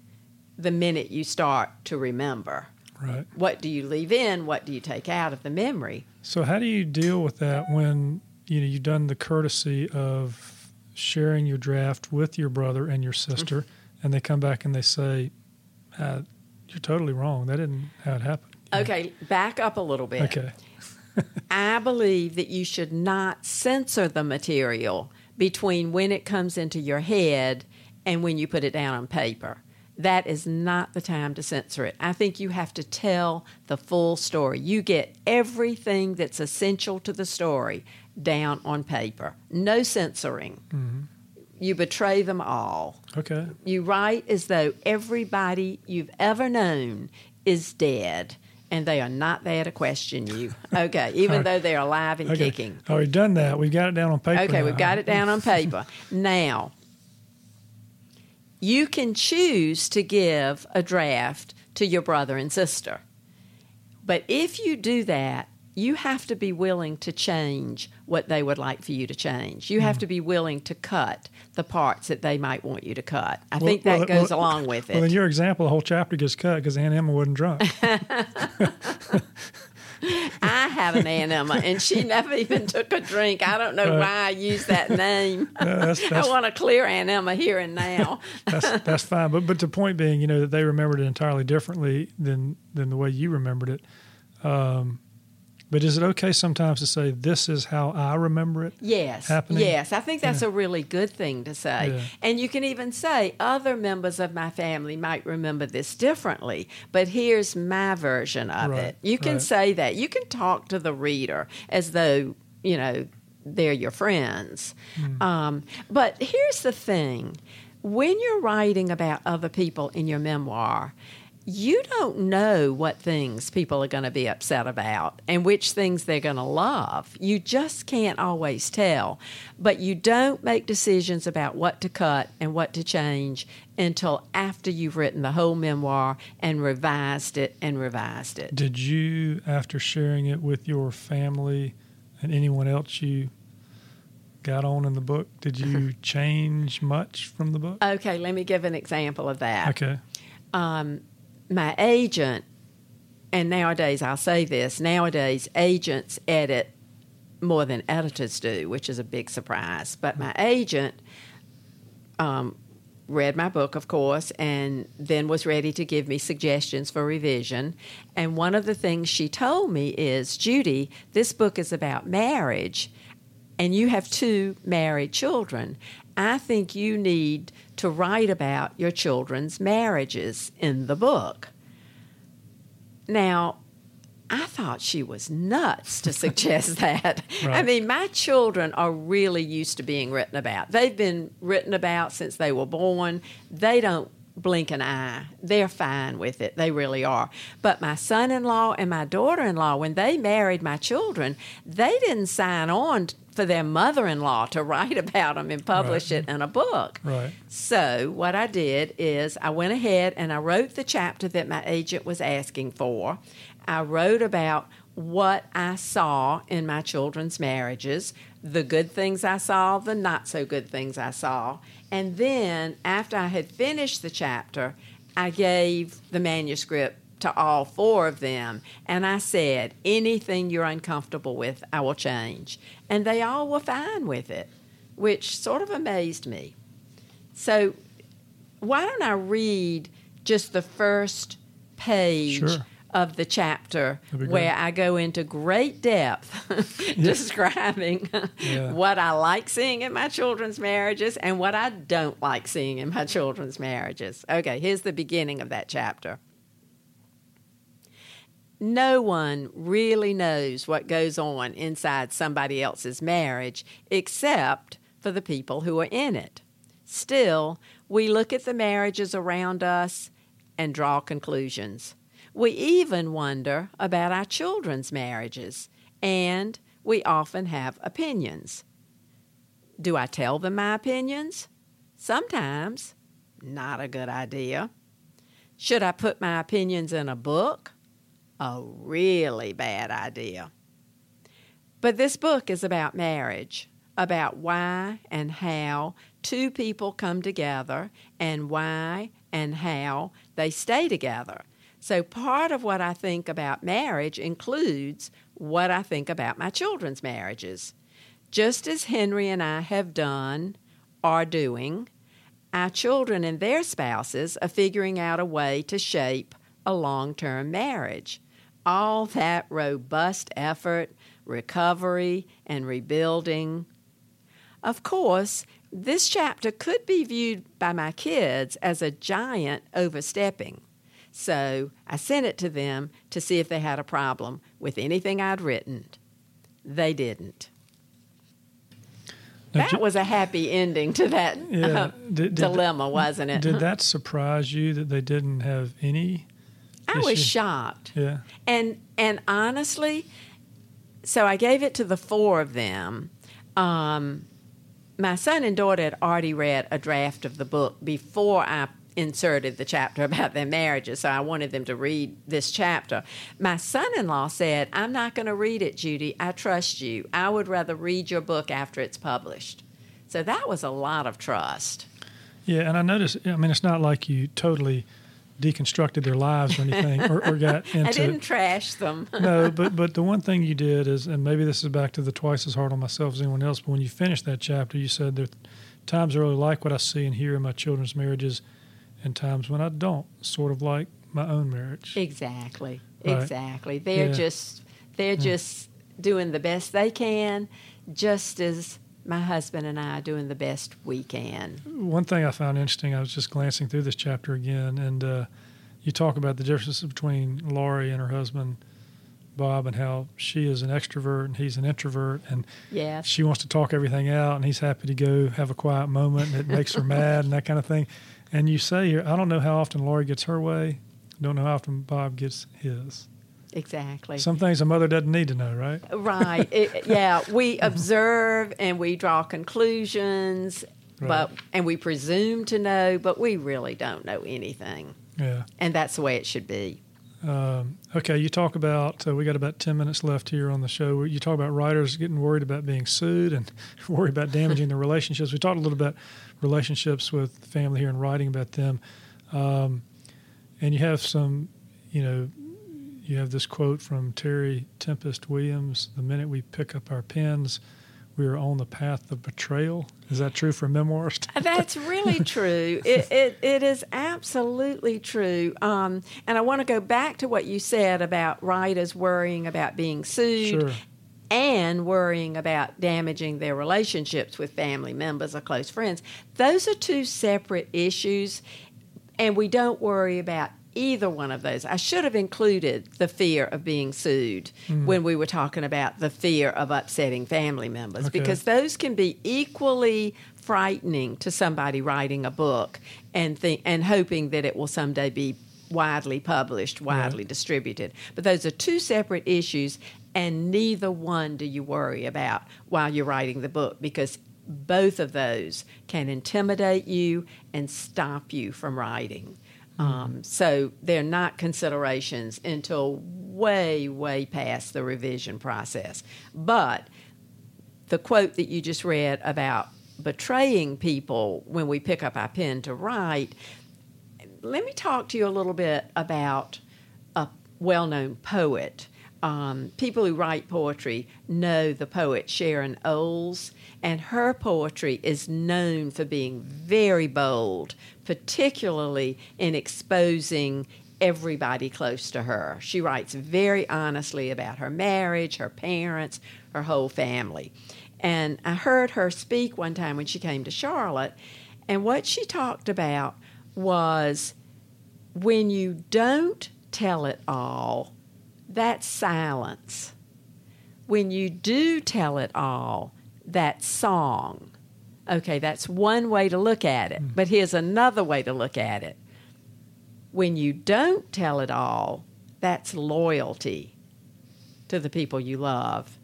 the minute you start to remember. Right. What do you leave in? What do you take out of the memory? So how do you deal with that when you know you've done the courtesy of sharing your draft with your brother and your sister, and they come back and they say, uh, "You're totally wrong. That didn't how it happened." Okay, back up a little bit. Okay. I believe that you should not censor the material between when it comes into your head and when you put it down on paper. That is not the time to censor it. I think you have to tell the full story. You get everything that's essential to the story down on paper. No censoring. Mm-hmm. You betray them all. Okay. You write as though everybody you've ever known is dead and they are not there to question you. Okay, even right. though they're alive and Okay. kicking. Oh, we've done that. We've got it down on paper. Okay, now. we've got it down on paper. Now, you can choose to give a draft to your brother and sister. But if you do that, you have to be willing to change what they would like for you to change. You have Hmm. to be willing to cut the parts that they might want you to cut. I Well- think that well, goes well- along with it. Well, in your example, the whole chapter gets cut because Aunt Emma wasn't drunk. I have an Aunt Emma, and she never even took a drink. I don't know Right. why I use that name. Uh, that's, I want to clear Aunt Emma here and now. that's, that's fine. But but the point being, you know, that they remembered it entirely differently than than the way you remembered it. Um, but is it okay sometimes to say this is how I remember it? Yes. happening. Yes. I think that's a really good thing to say. Yeah. And you can even say other members of my family might remember this differently, but here's my version of Right, it. You can right. say that. You can talk to the reader as though, you know, they're your friends. Hmm. Um, but here's the thing when you're writing about other people in your memoir, you don't know what things people are going to be upset about and which things they're going to love. You just can't always tell. But you don't make decisions about what to cut and what to change until after you've written the whole memoir and revised it and revised it. Did you, after sharing it with your family and anyone else you got on in the book, did you change much from the book? Okay, let me give an example of that. Okay. um, my agent, and nowadays I'll say this nowadays agents edit more than editors do, which is a big surprise. But my agent um, read my book, of course, and then was ready to give me suggestions for revision. And one of the things she told me is Judy, this book is about marriage, and you have two married children. I think you need to write about your children's marriages in the book. Now, I thought she was nuts to suggest that. I mean, my children are really used to being written about. They've been written about since they were born. They don't blink an eye. They're fine with it. They really are. But my son in law and my daughter in law, when they married my children, they didn't sign on for their mother in law to write about them and publish Right. it in a book. Right. So, what I did is I went ahead and I wrote the chapter that my agent was asking for. I wrote about what I saw in my children's marriages, the good things I saw, the not so good things I saw. And then, after I had finished the chapter, I gave the manuscript to all four of them and I said, anything you're uncomfortable with, I will change. And they all were fine with it, which sort of amazed me. So, why don't I read just the first page Sure. of the chapter where. I go into great depth describing Yeah. what I like seeing in my children's marriages and what I don't like seeing in my children's marriages. Okay, here's the beginning of that chapter. No one really knows what goes on inside somebody else's marriage except for the people who are in it. Still, we look at the marriages around us and draw conclusions. We even wonder about our children's marriages, and we often have opinions. Do I tell them my opinions? Sometimes. Not a good idea. Should I put my opinions in a book? A really bad idea. But this book is about marriage, about why and how two people come together and why and how they stay together. So, part of what I think about marriage includes what I think about my children's marriages. Just as Henry and I have done, are doing, our children and their spouses are figuring out a way to shape a long term marriage. All that robust effort, recovery, and rebuilding. Of course, this chapter could be viewed by my kids as a giant overstepping. So I sent it to them to see if they had a problem with anything I'd written. They didn't. Now, That was a happy ending to that Yeah. uh, Did- did- dilemma, wasn't it? Did that surprise you that they didn't have any? I was shocked. Yeah. And and honestly, so I gave it to the four of them. Um, my son and daughter had already read a draft of the book before I inserted the chapter about their marriages, so I wanted them to read this chapter. My son in law said, I'm not going to read it, Judy. I trust you. I would rather read your book after it's published. So that was a lot of trust. Yeah, and I noticed. I mean, it's not like you totally deconstructed their lives or anything, or, or got into. It. I didn't trash them. no, but but the one thing you did is, and maybe this is back to the twice as hard on myself as anyone else. But when you finished that chapter, you said there are times I really like what I see and hear in my children's marriages, and times when I don't, sort of like my own marriage. Exactly. Right. Exactly. They're Yeah. just they're just doing the best they can, just as my husband and I are doing the best we can. One thing I found interesting, I was just glancing through this chapter again, and uh, you talk about the differences between Laurie and her husband, Bob, and how she is an extrovert and he's an introvert, and she wants to talk everything out, and he's happy to go have a quiet moment, and it makes her mad and that kind of thing. And you say here, I don't know how often Laurie gets her way, don't know how often Bob gets his. Exactly. Some things a mother doesn't need to know, right? right. It, yeah, we observe and we draw conclusions, but and we presume to know, but we really don't know anything. Yeah. And that's the way it should be. Um, okay, you talk about uh, we got about ten minutes left here on the show. You talk about writers getting worried about being sued and worried about damaging their relationships. We talked a little about relationships with family here and writing about them, um, and you have some, you know, you have this quote from Terry Tempest Williams: "The minute we pick up our pens, we are on the path of betrayal." Is that true for memoirist? That's really true. It, it, it is absolutely true. Um, and I want to go back to what you said about writers worrying about being sued Sure. and worrying about damaging their relationships with family members or close friends. Those are two separate issues, and we don't worry about either one of those. I should have included the fear of being sued hmm. when we were talking about the fear of upsetting family members Okay. because those can be equally frightening to somebody writing a book and think and hoping that it will someday be widely published, widely distributed. But those are two separate issues and neither one do you worry about while you're writing the book because both of those can intimidate you and stop you from writing. Um, so they're not considerations until way, way past the revision process. But the quote that you just read about betraying people when we pick up our pen to write, let me talk to you a little bit about a well known poet. Um, people who write poetry know the poet Sharon Olds, and her poetry is known for being very bold, particularly in exposing everybody close to her. She writes very honestly about her marriage, her parents, her whole family. And I heard her speak one time when she came to Charlotte, and what she talked about was when you don't tell it all, that's silence. When you do tell it all, that's song. Okay, that's one way to look at it. Hmm. But here's another way to look at it. When you don't tell it all, that's loyalty to the people you love.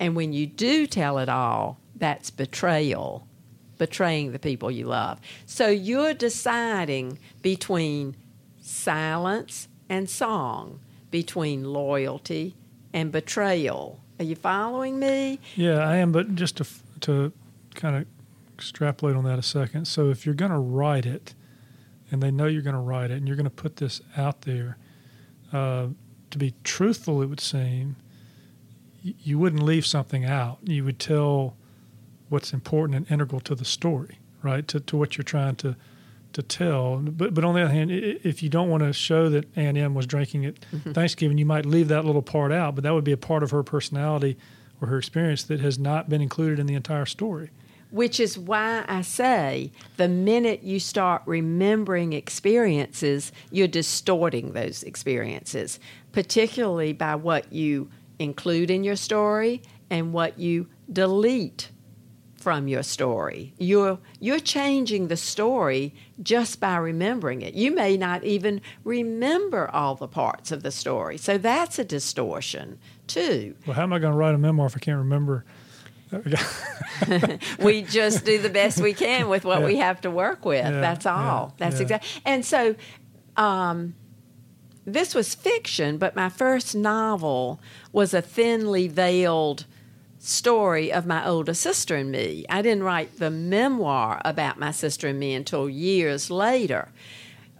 And when you do tell it all, that's betrayal, betraying the people you love. So you're deciding between silence and song, between loyalty and betrayal. Are you following me? Yeah, I am. But just to to kind of extrapolate on that a second. So if you're going to write it, and they know you're going to write it, and you're going to put this out there, uh, to be truthful, it would seem you wouldn't leave something out. You would tell what's important and integral to the story, right? To, to what you're trying to to tell. But but on the other hand, if you don't want to show that Aunt Emma was drinking at mm-hmm. Thanksgiving, you might leave that little part out. But that would be a part of her personality or her experience that has not been included in the entire story. Which is why I say the minute you start remembering experiences, you're distorting those experiences, particularly by what you include in your story and what you delete from your story. You're you're changing the story just by remembering it. You may not even remember all the parts of the story. So that's a distortion too. Well, how am I going to write a memoir if I can't remember we just do the best we can with what yeah. we have to work with. Yeah, That's all. Yeah, That's exactly. And so, um, this was fiction, but my first novel was a thinly veiled story of my older sister and me. I didn't write the memoir about my sister and me until years later.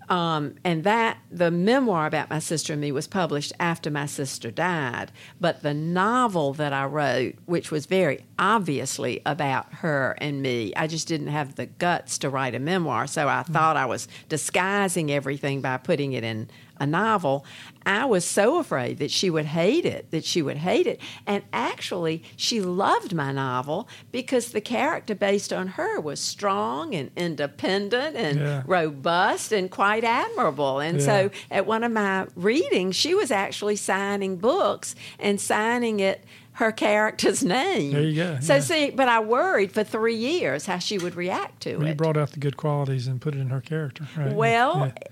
Um, and that the memoir about my sister and me was published after my sister died. But the novel that I wrote, which was very obviously about her and me, I just didn't have the guts to write a memoir. So I mm-hmm. thought I was disguising everything by putting it in a novel, I was so afraid that she would hate it, that she would hate it. And actually, she loved my novel because the character based on her was strong and independent and yeah. robust and quite admirable. And yeah. so at one of my readings, she was actually signing books and signing it her character's name. There you go. So yeah. see, but I worried for three years how she would react to well, it. You brought out the good qualities and put it in her character, right? Well, yeah.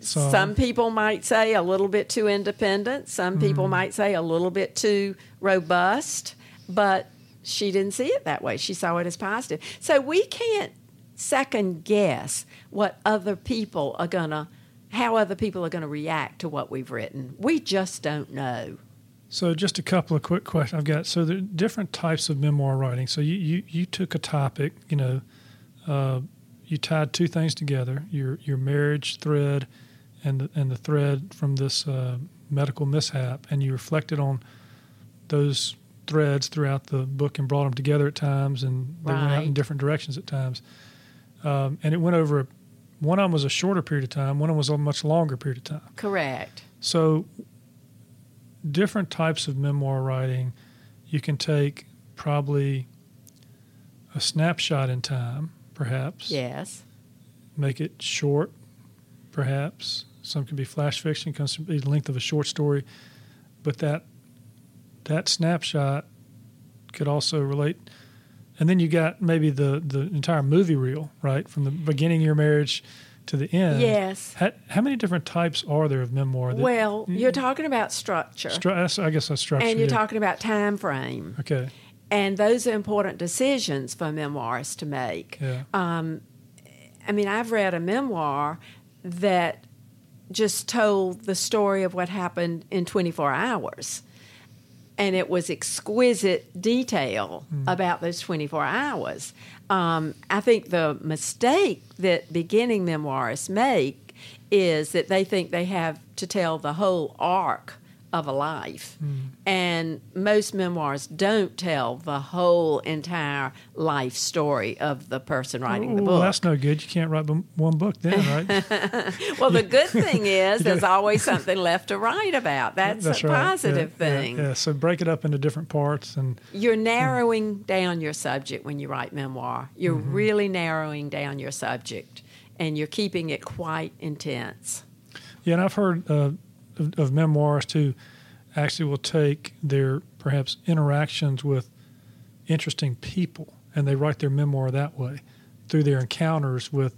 So, Some people might say a little bit too independent. Some people mm. might say a little bit too robust, but she didn't see it that way. She saw it as positive. So we can't second guess what other people are going to, how other people are going to react to what we've written. We just don't know. So just a couple of quick questions I've got. So there are different types of memoir writing. So you, you, you took a topic, you know, uh, you tied two things together, your, your marriage thread and the, and the thread from this uh, medical mishap, and you reflected on those threads throughout the book and brought them together at times, and they right. went out in different directions at times. Um, and it went over. One of them was a shorter period of time. One of them was a much longer period of time. Correct. So, different types of memoir writing, you can take probably a snapshot in time, perhaps. Yes. Make it short, perhaps. Some can be flash fiction, comes from the length of a short story, but that that snapshot could also relate. And then you got maybe the the entire movie reel, right, from the beginning of your marriage to the end. Yes. How, how many different types are there of memoir? That, well, you're talking about structure. Stru- I guess that's structure. And you're yeah. talking about time frame. Okay. And those are important decisions for memoirists to make. Yeah. Um, I mean, I've read a memoir that just told the story of what happened in 24 hours. And it was exquisite detail mm. about those 24 hours. Um, I think the mistake that beginning memoirists make is that they think they have to tell the whole arc of a life. Hmm. And most memoirs don't tell the whole entire life story of the person writing the book. Well, that's no good. You can't write b- one book then, right? Well, the good thing is there's always something left to write about. That's, a right. positive Yeah, yeah, thing. Yeah, So break it up into different parts, and You're narrowing down your subject when you write memoir. You're Mm-hmm. really narrowing down your subject, and you're keeping it quite intense. yeah, and I've heard uh, of, of memoirists who actually will take their perhaps interactions with interesting people, and they write their memoir that way through their encounters with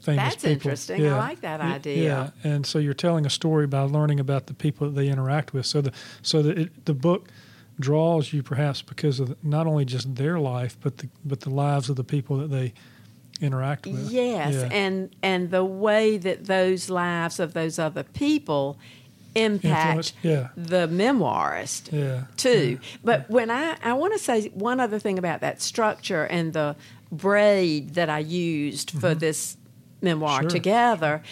famous That's people. interesting. I like that idea. Yeah, and so you're telling a story by learning about the people that they interact with. So the so the it, the book draws you perhaps because of not only just their life, but the but the lives of the people that they interact with. Yes, Yeah. and and the way that those lives of those other people impact yeah. the memoirist Yeah. too. But when I I want to say one other thing about that structure and the braid that I used for this memoir Mm-hmm. Sure. together.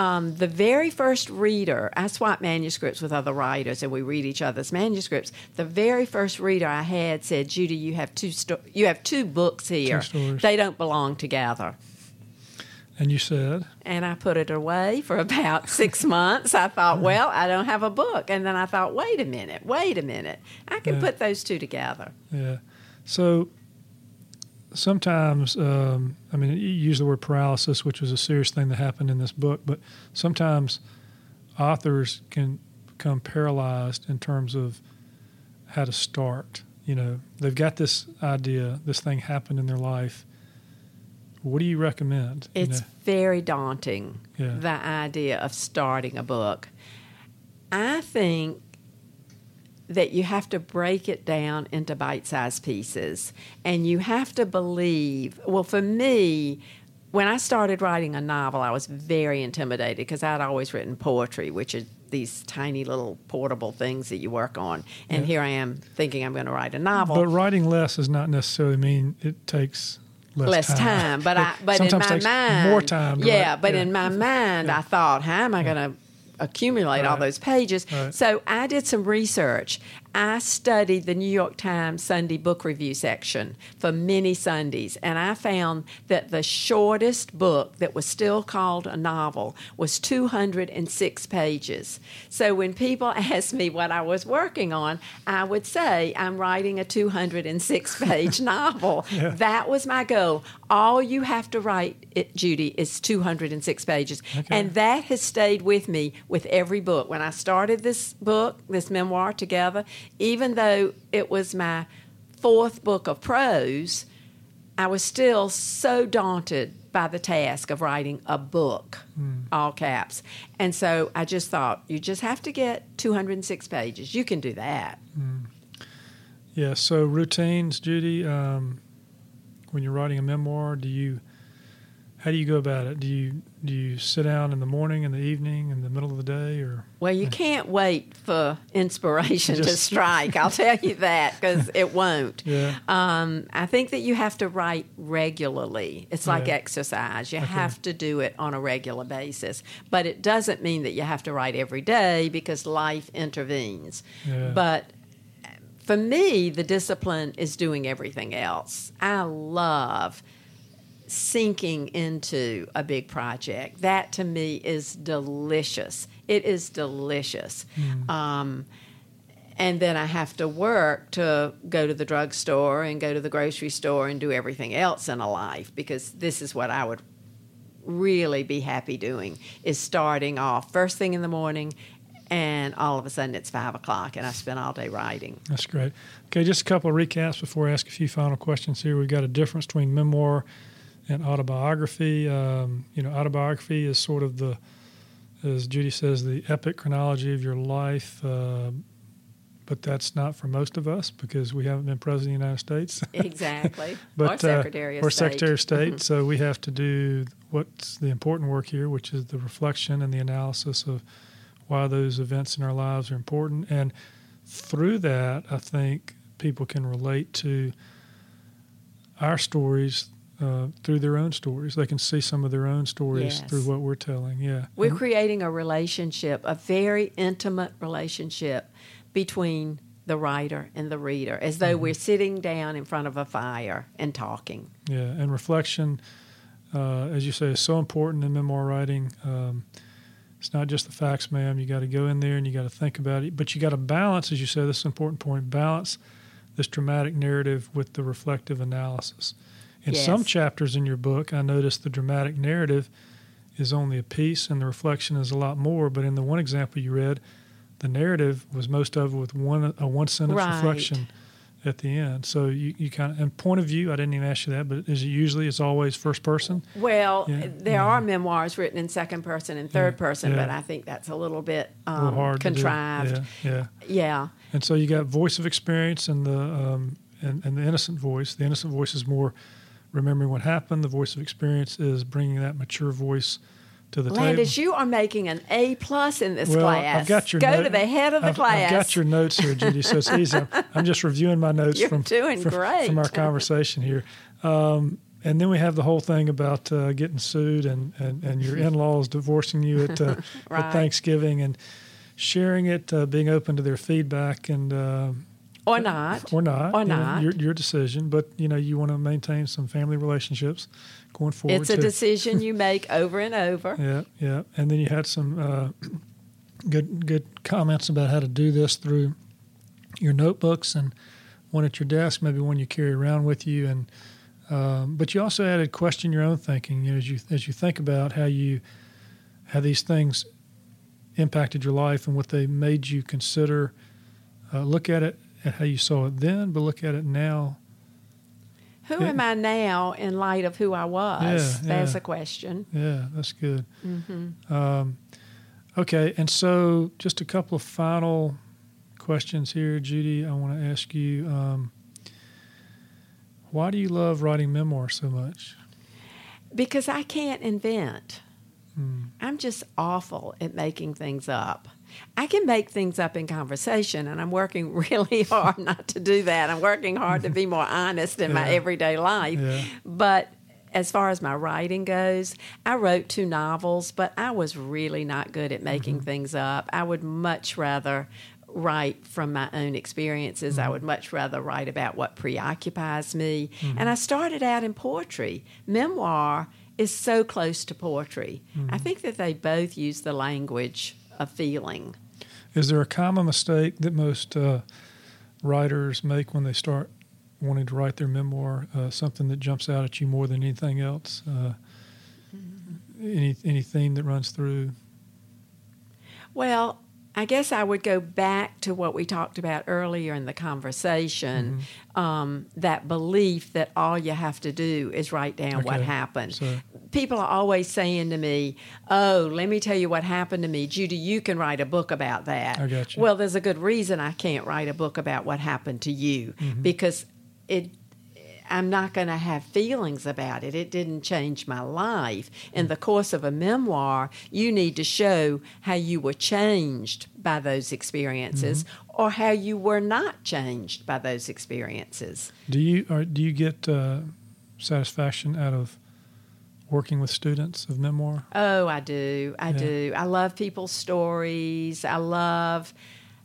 Um, the very first reader, I swap manuscripts with other writers, and we read each other's manuscripts. The very first reader I had said, "Judy, you have two sto- you have two books here. stories. they don't belong together." And you said, And I put it away for about six months. I thought, well, I don't have a book. And then I thought, wait a minute, wait a minute. I can Yeah. put those two together. yeah. So sometimes, um, I mean, you use the word paralysis, which was a serious thing that happened in this book, but sometimes authors can become paralyzed in terms of how to start. You know, they've got this idea, this thing happened in their life. What do you recommend? You It's know? very daunting, Yeah. the idea of starting a book. I think that you have to break it down into bite sized pieces. And you have to believe, well, for me, when I started writing a novel, I was very intimidated because I'd always written poetry, which is these tiny little portable things that you work on. And Yeah. here I am thinking I'm going to write a novel. But writing less does not necessarily mean it takes less, less time. But I, but in my mind, more time. Yeah, write. but in my mind, I thought, how am I going to accumulate all those pages? Right. So I did some research. I studied the New York Times Sunday book review section for many Sundays, and I found that the shortest book that was still called a novel was 206 pages. So when people asked me what I was working on, I would say, I'm writing a 206 page novel. Yeah. That was my goal. All you have to write, it, Judy, is 206 pages. Okay. And that has stayed with me with every book. When I started this book, this memoir together, even though it was my fourth book of prose, I was still so daunted by the task of writing a book, all caps. And so I just thought, you just have to get 206 pages. You can do that. Yeah. So routines, Judy. Um, when you're writing a memoir, do you how do you go about it? Do you do you sit down in the morning, in the evening, in the middle of the day, or Well, you can't wait for inspiration to strike. I'll tell you that because it won't. yeah? Um, I think that you have to write regularly. It's like Yeah. exercise. You have to do it on a regular basis. But it doesn't mean that you have to write every day because life intervenes. Yeah. But for me, the discipline is doing everything else. I love sinking into a big project. That to me is delicious. It is delicious. Um, and then I have to work to go to the drugstore and go to the grocery store and do everything else in a life because this is what I would really be happy doing is starting off first thing in the morning and all of a sudden it's five o'clock and I spent all day writing. That's great. Okay, just a couple of recaps before I ask a few final questions here. We've got a difference between memoir and autobiography. Um, you know, autobiography is sort of the, as Judy says, the epic chronology of your life. Uh, but that's not for most of us because we haven't been president of the United States. Exactly. but or uh, Secretary of or State. Secretary of State. so we have to do what's the important work here, which is the reflection and the analysis of why those events in our lives are important. And through that, I think people can relate to our stories uh, through their own stories. They can see some of their own stories Yes. through what we're telling. Yeah. We're And- creating a relationship, a very intimate relationship between the writer and the reader, as though Mm-hmm. we're sitting down in front of a fire and talking. Yeah, and reflection, uh, as you say, is so important in memoir writing. Um, it's not just the facts, ma'am. You got to go in there and you got to think about it, but you got to balance, as you said, this is an important point. Balance this dramatic narrative with the reflective analysis. In some chapters in your book, I noticed the dramatic narrative is only a piece and the reflection is a lot more. But in the one example you read, the narrative was most of it with one a one sentence Right. reflection at the end. So you, you kind of and point of view. I didn't even ask you that, but is it usually it's always first person? Well, Yeah, there yeah. are memoirs written in second person and third Yeah, person, but I think that's a little bit A little um, contrived. Yeah, yeah. yeah. And so you got voice of experience and the um, and, and the innocent voice. The innocent voice is more remembering what happened. The voice of experience is bringing that mature voice to the table. Landis, table. you are making an A plus in this well, class. I've got your Go note- to the head of the I've, class. I've got your notes here, Judy, so it's easy. I'm, just reviewing my notes You're from doing from, great. from our conversation here. Um, and then we have the whole thing about uh, getting sued and, and, and your in-laws divorcing you at, uh, Right. at Thanksgiving and sharing it, uh, being open to their feedback and uh, or not. or not, Or you know, not. your, your decision. But you know, you want to maintain some family relationships going forward. It's a too. decision you make over and over. Yeah, yeah. And then you had some uh, good good comments about how to do this through your notebooks and one at your desk, maybe one you carry around with you, and um, but you also added question your own thinking. You know, as you as you think about how you how these things impacted your life and what they made you consider. Uh, look at it at how you saw it then, but look at it now. Who Yeah. am I now in light of who I was? Yeah, That's yeah. a question. Yeah, that's good. Mm-hmm. Um, okay, and so just a couple of final questions here, Judy. I want to ask you um, why do you love writing memoirs so much? Because I can't invent. Hmm. I'm just awful at making things up. I can make things up in conversation, and I'm working really hard not to do that. I'm working hard to be more honest in my everyday life. Yeah. But as far as my writing goes, I wrote two novels, but I was really not good at making Mm-hmm. things up. I would much rather write from my own experiences. Mm-hmm. I would much rather write about what preoccupies me. Mm-hmm. And I started out in poetry. Memoir is so close to poetry. Mm-hmm. I think that they both use the language of feeling. Is there a common mistake that most uh, writers make when they start wanting to write their memoir? Uh, something that jumps out at you more than anything else? Uh, any any theme that runs through? Well, I guess I would go back to what we talked about earlier in the conversation um, that belief that all you have to do is write down what Okay. happened. So- People are always saying to me, Oh, let me tell you what happened to me. Judy, you can write a book about that. I got you. Well, there's a good reason I can't write a book about what happened to you Mm-hmm. because it I'm not going to have feelings about it. It didn't change my life. In the course of a memoir, you need to show how you were changed by those experiences Mm-hmm. or how you were not changed by those experiences. Do you or do you get uh, satisfaction out of working with students of memoir? Oh, I do. I Yeah. do. I love people's stories. I love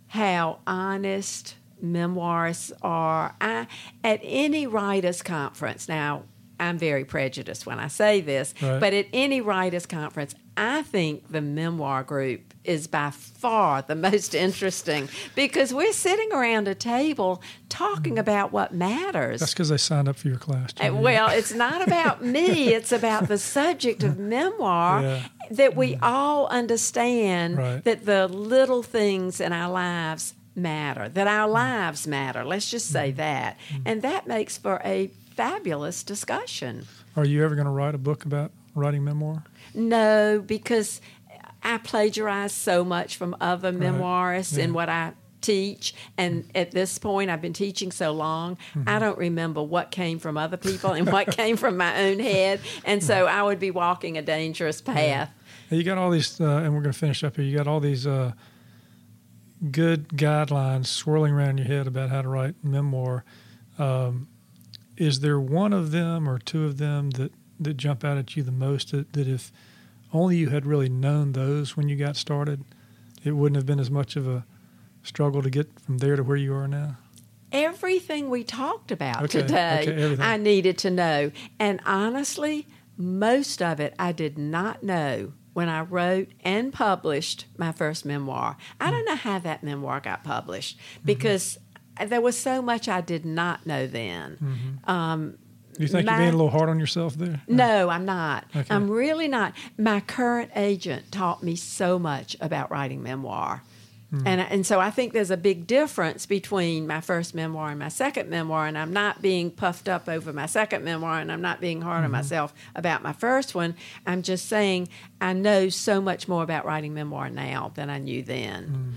how honest memoirs are. I, at any writers' conference, now I'm very prejudiced when I say this, Right. but at any writers' conference, I think the memoir group is by far the most interesting because we're sitting around a table talking about what matters. That's because they signed up for your class. Uh, Judy. Well, it's not about me. It's about the subject of memoir Yeah. that we all understand Right. that the little things in our lives matter, that our lives matter. Let's just say that. And that makes for a fabulous discussion. Are you ever going to write a book about writing memoir? No, because I plagiarize so much from other memoirists in what I teach. And at this point, I've been teaching so long, Mm-hmm. I don't remember what came from other people and what came from my own head. And so I would be walking a dangerous path. You got all these, uh, and we're going to finish up here. You got all these uh, good guidelines swirling around your head about how to write memoir. Um, is there one of them or two of them that, that jump out at you the most that, that if only you had really known those when you got started, it wouldn't have been as much of a struggle to get from there to where you are now? Everything we talked about Okay, today, okay. I needed to know. And honestly, most of it I did not know when I wrote and published my first memoir. I don't know how that memoir got published Mm-hmm. because there was so much I did not know then. Mm-hmm. Um, you think My- you're being a little hard on yourself there? no, I'm not. Okay. I'm really not. My current agent taught me so much about writing memoir. And, and so I think there's a big difference between my first memoir and my second memoir. And I'm not being puffed up over my second memoir and I'm not being hard on myself about my first one. I'm just saying I know so much more about writing memoir now than I knew then.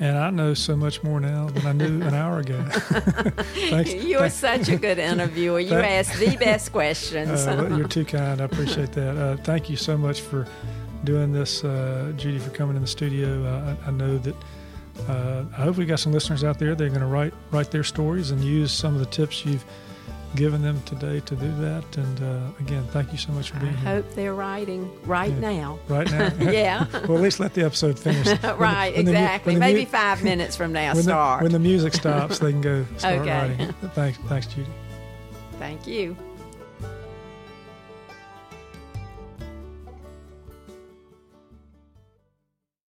And I know so much more now than I knew an hour ago. Thanks. You're such a good interviewer. You ask the best questions. Uh, you're too kind. I appreciate that. Uh, thank you so much for doing this, uh, Judy, for coming in the studio. Uh, I, I know that uh, I hope we got some listeners out there. They're going to write write their stories and use some of the tips you've given them today to do that. And uh, again, thank you so much for I being here I hope they're writing right Yeah. now. right now. Yeah. well, at least let the episode finish. Right, the exactly. the mu- Maybe five minutes from now, when the, start. when the music stops, they can go start Okay. writing. Thanks, thanks, Judy. Thank you.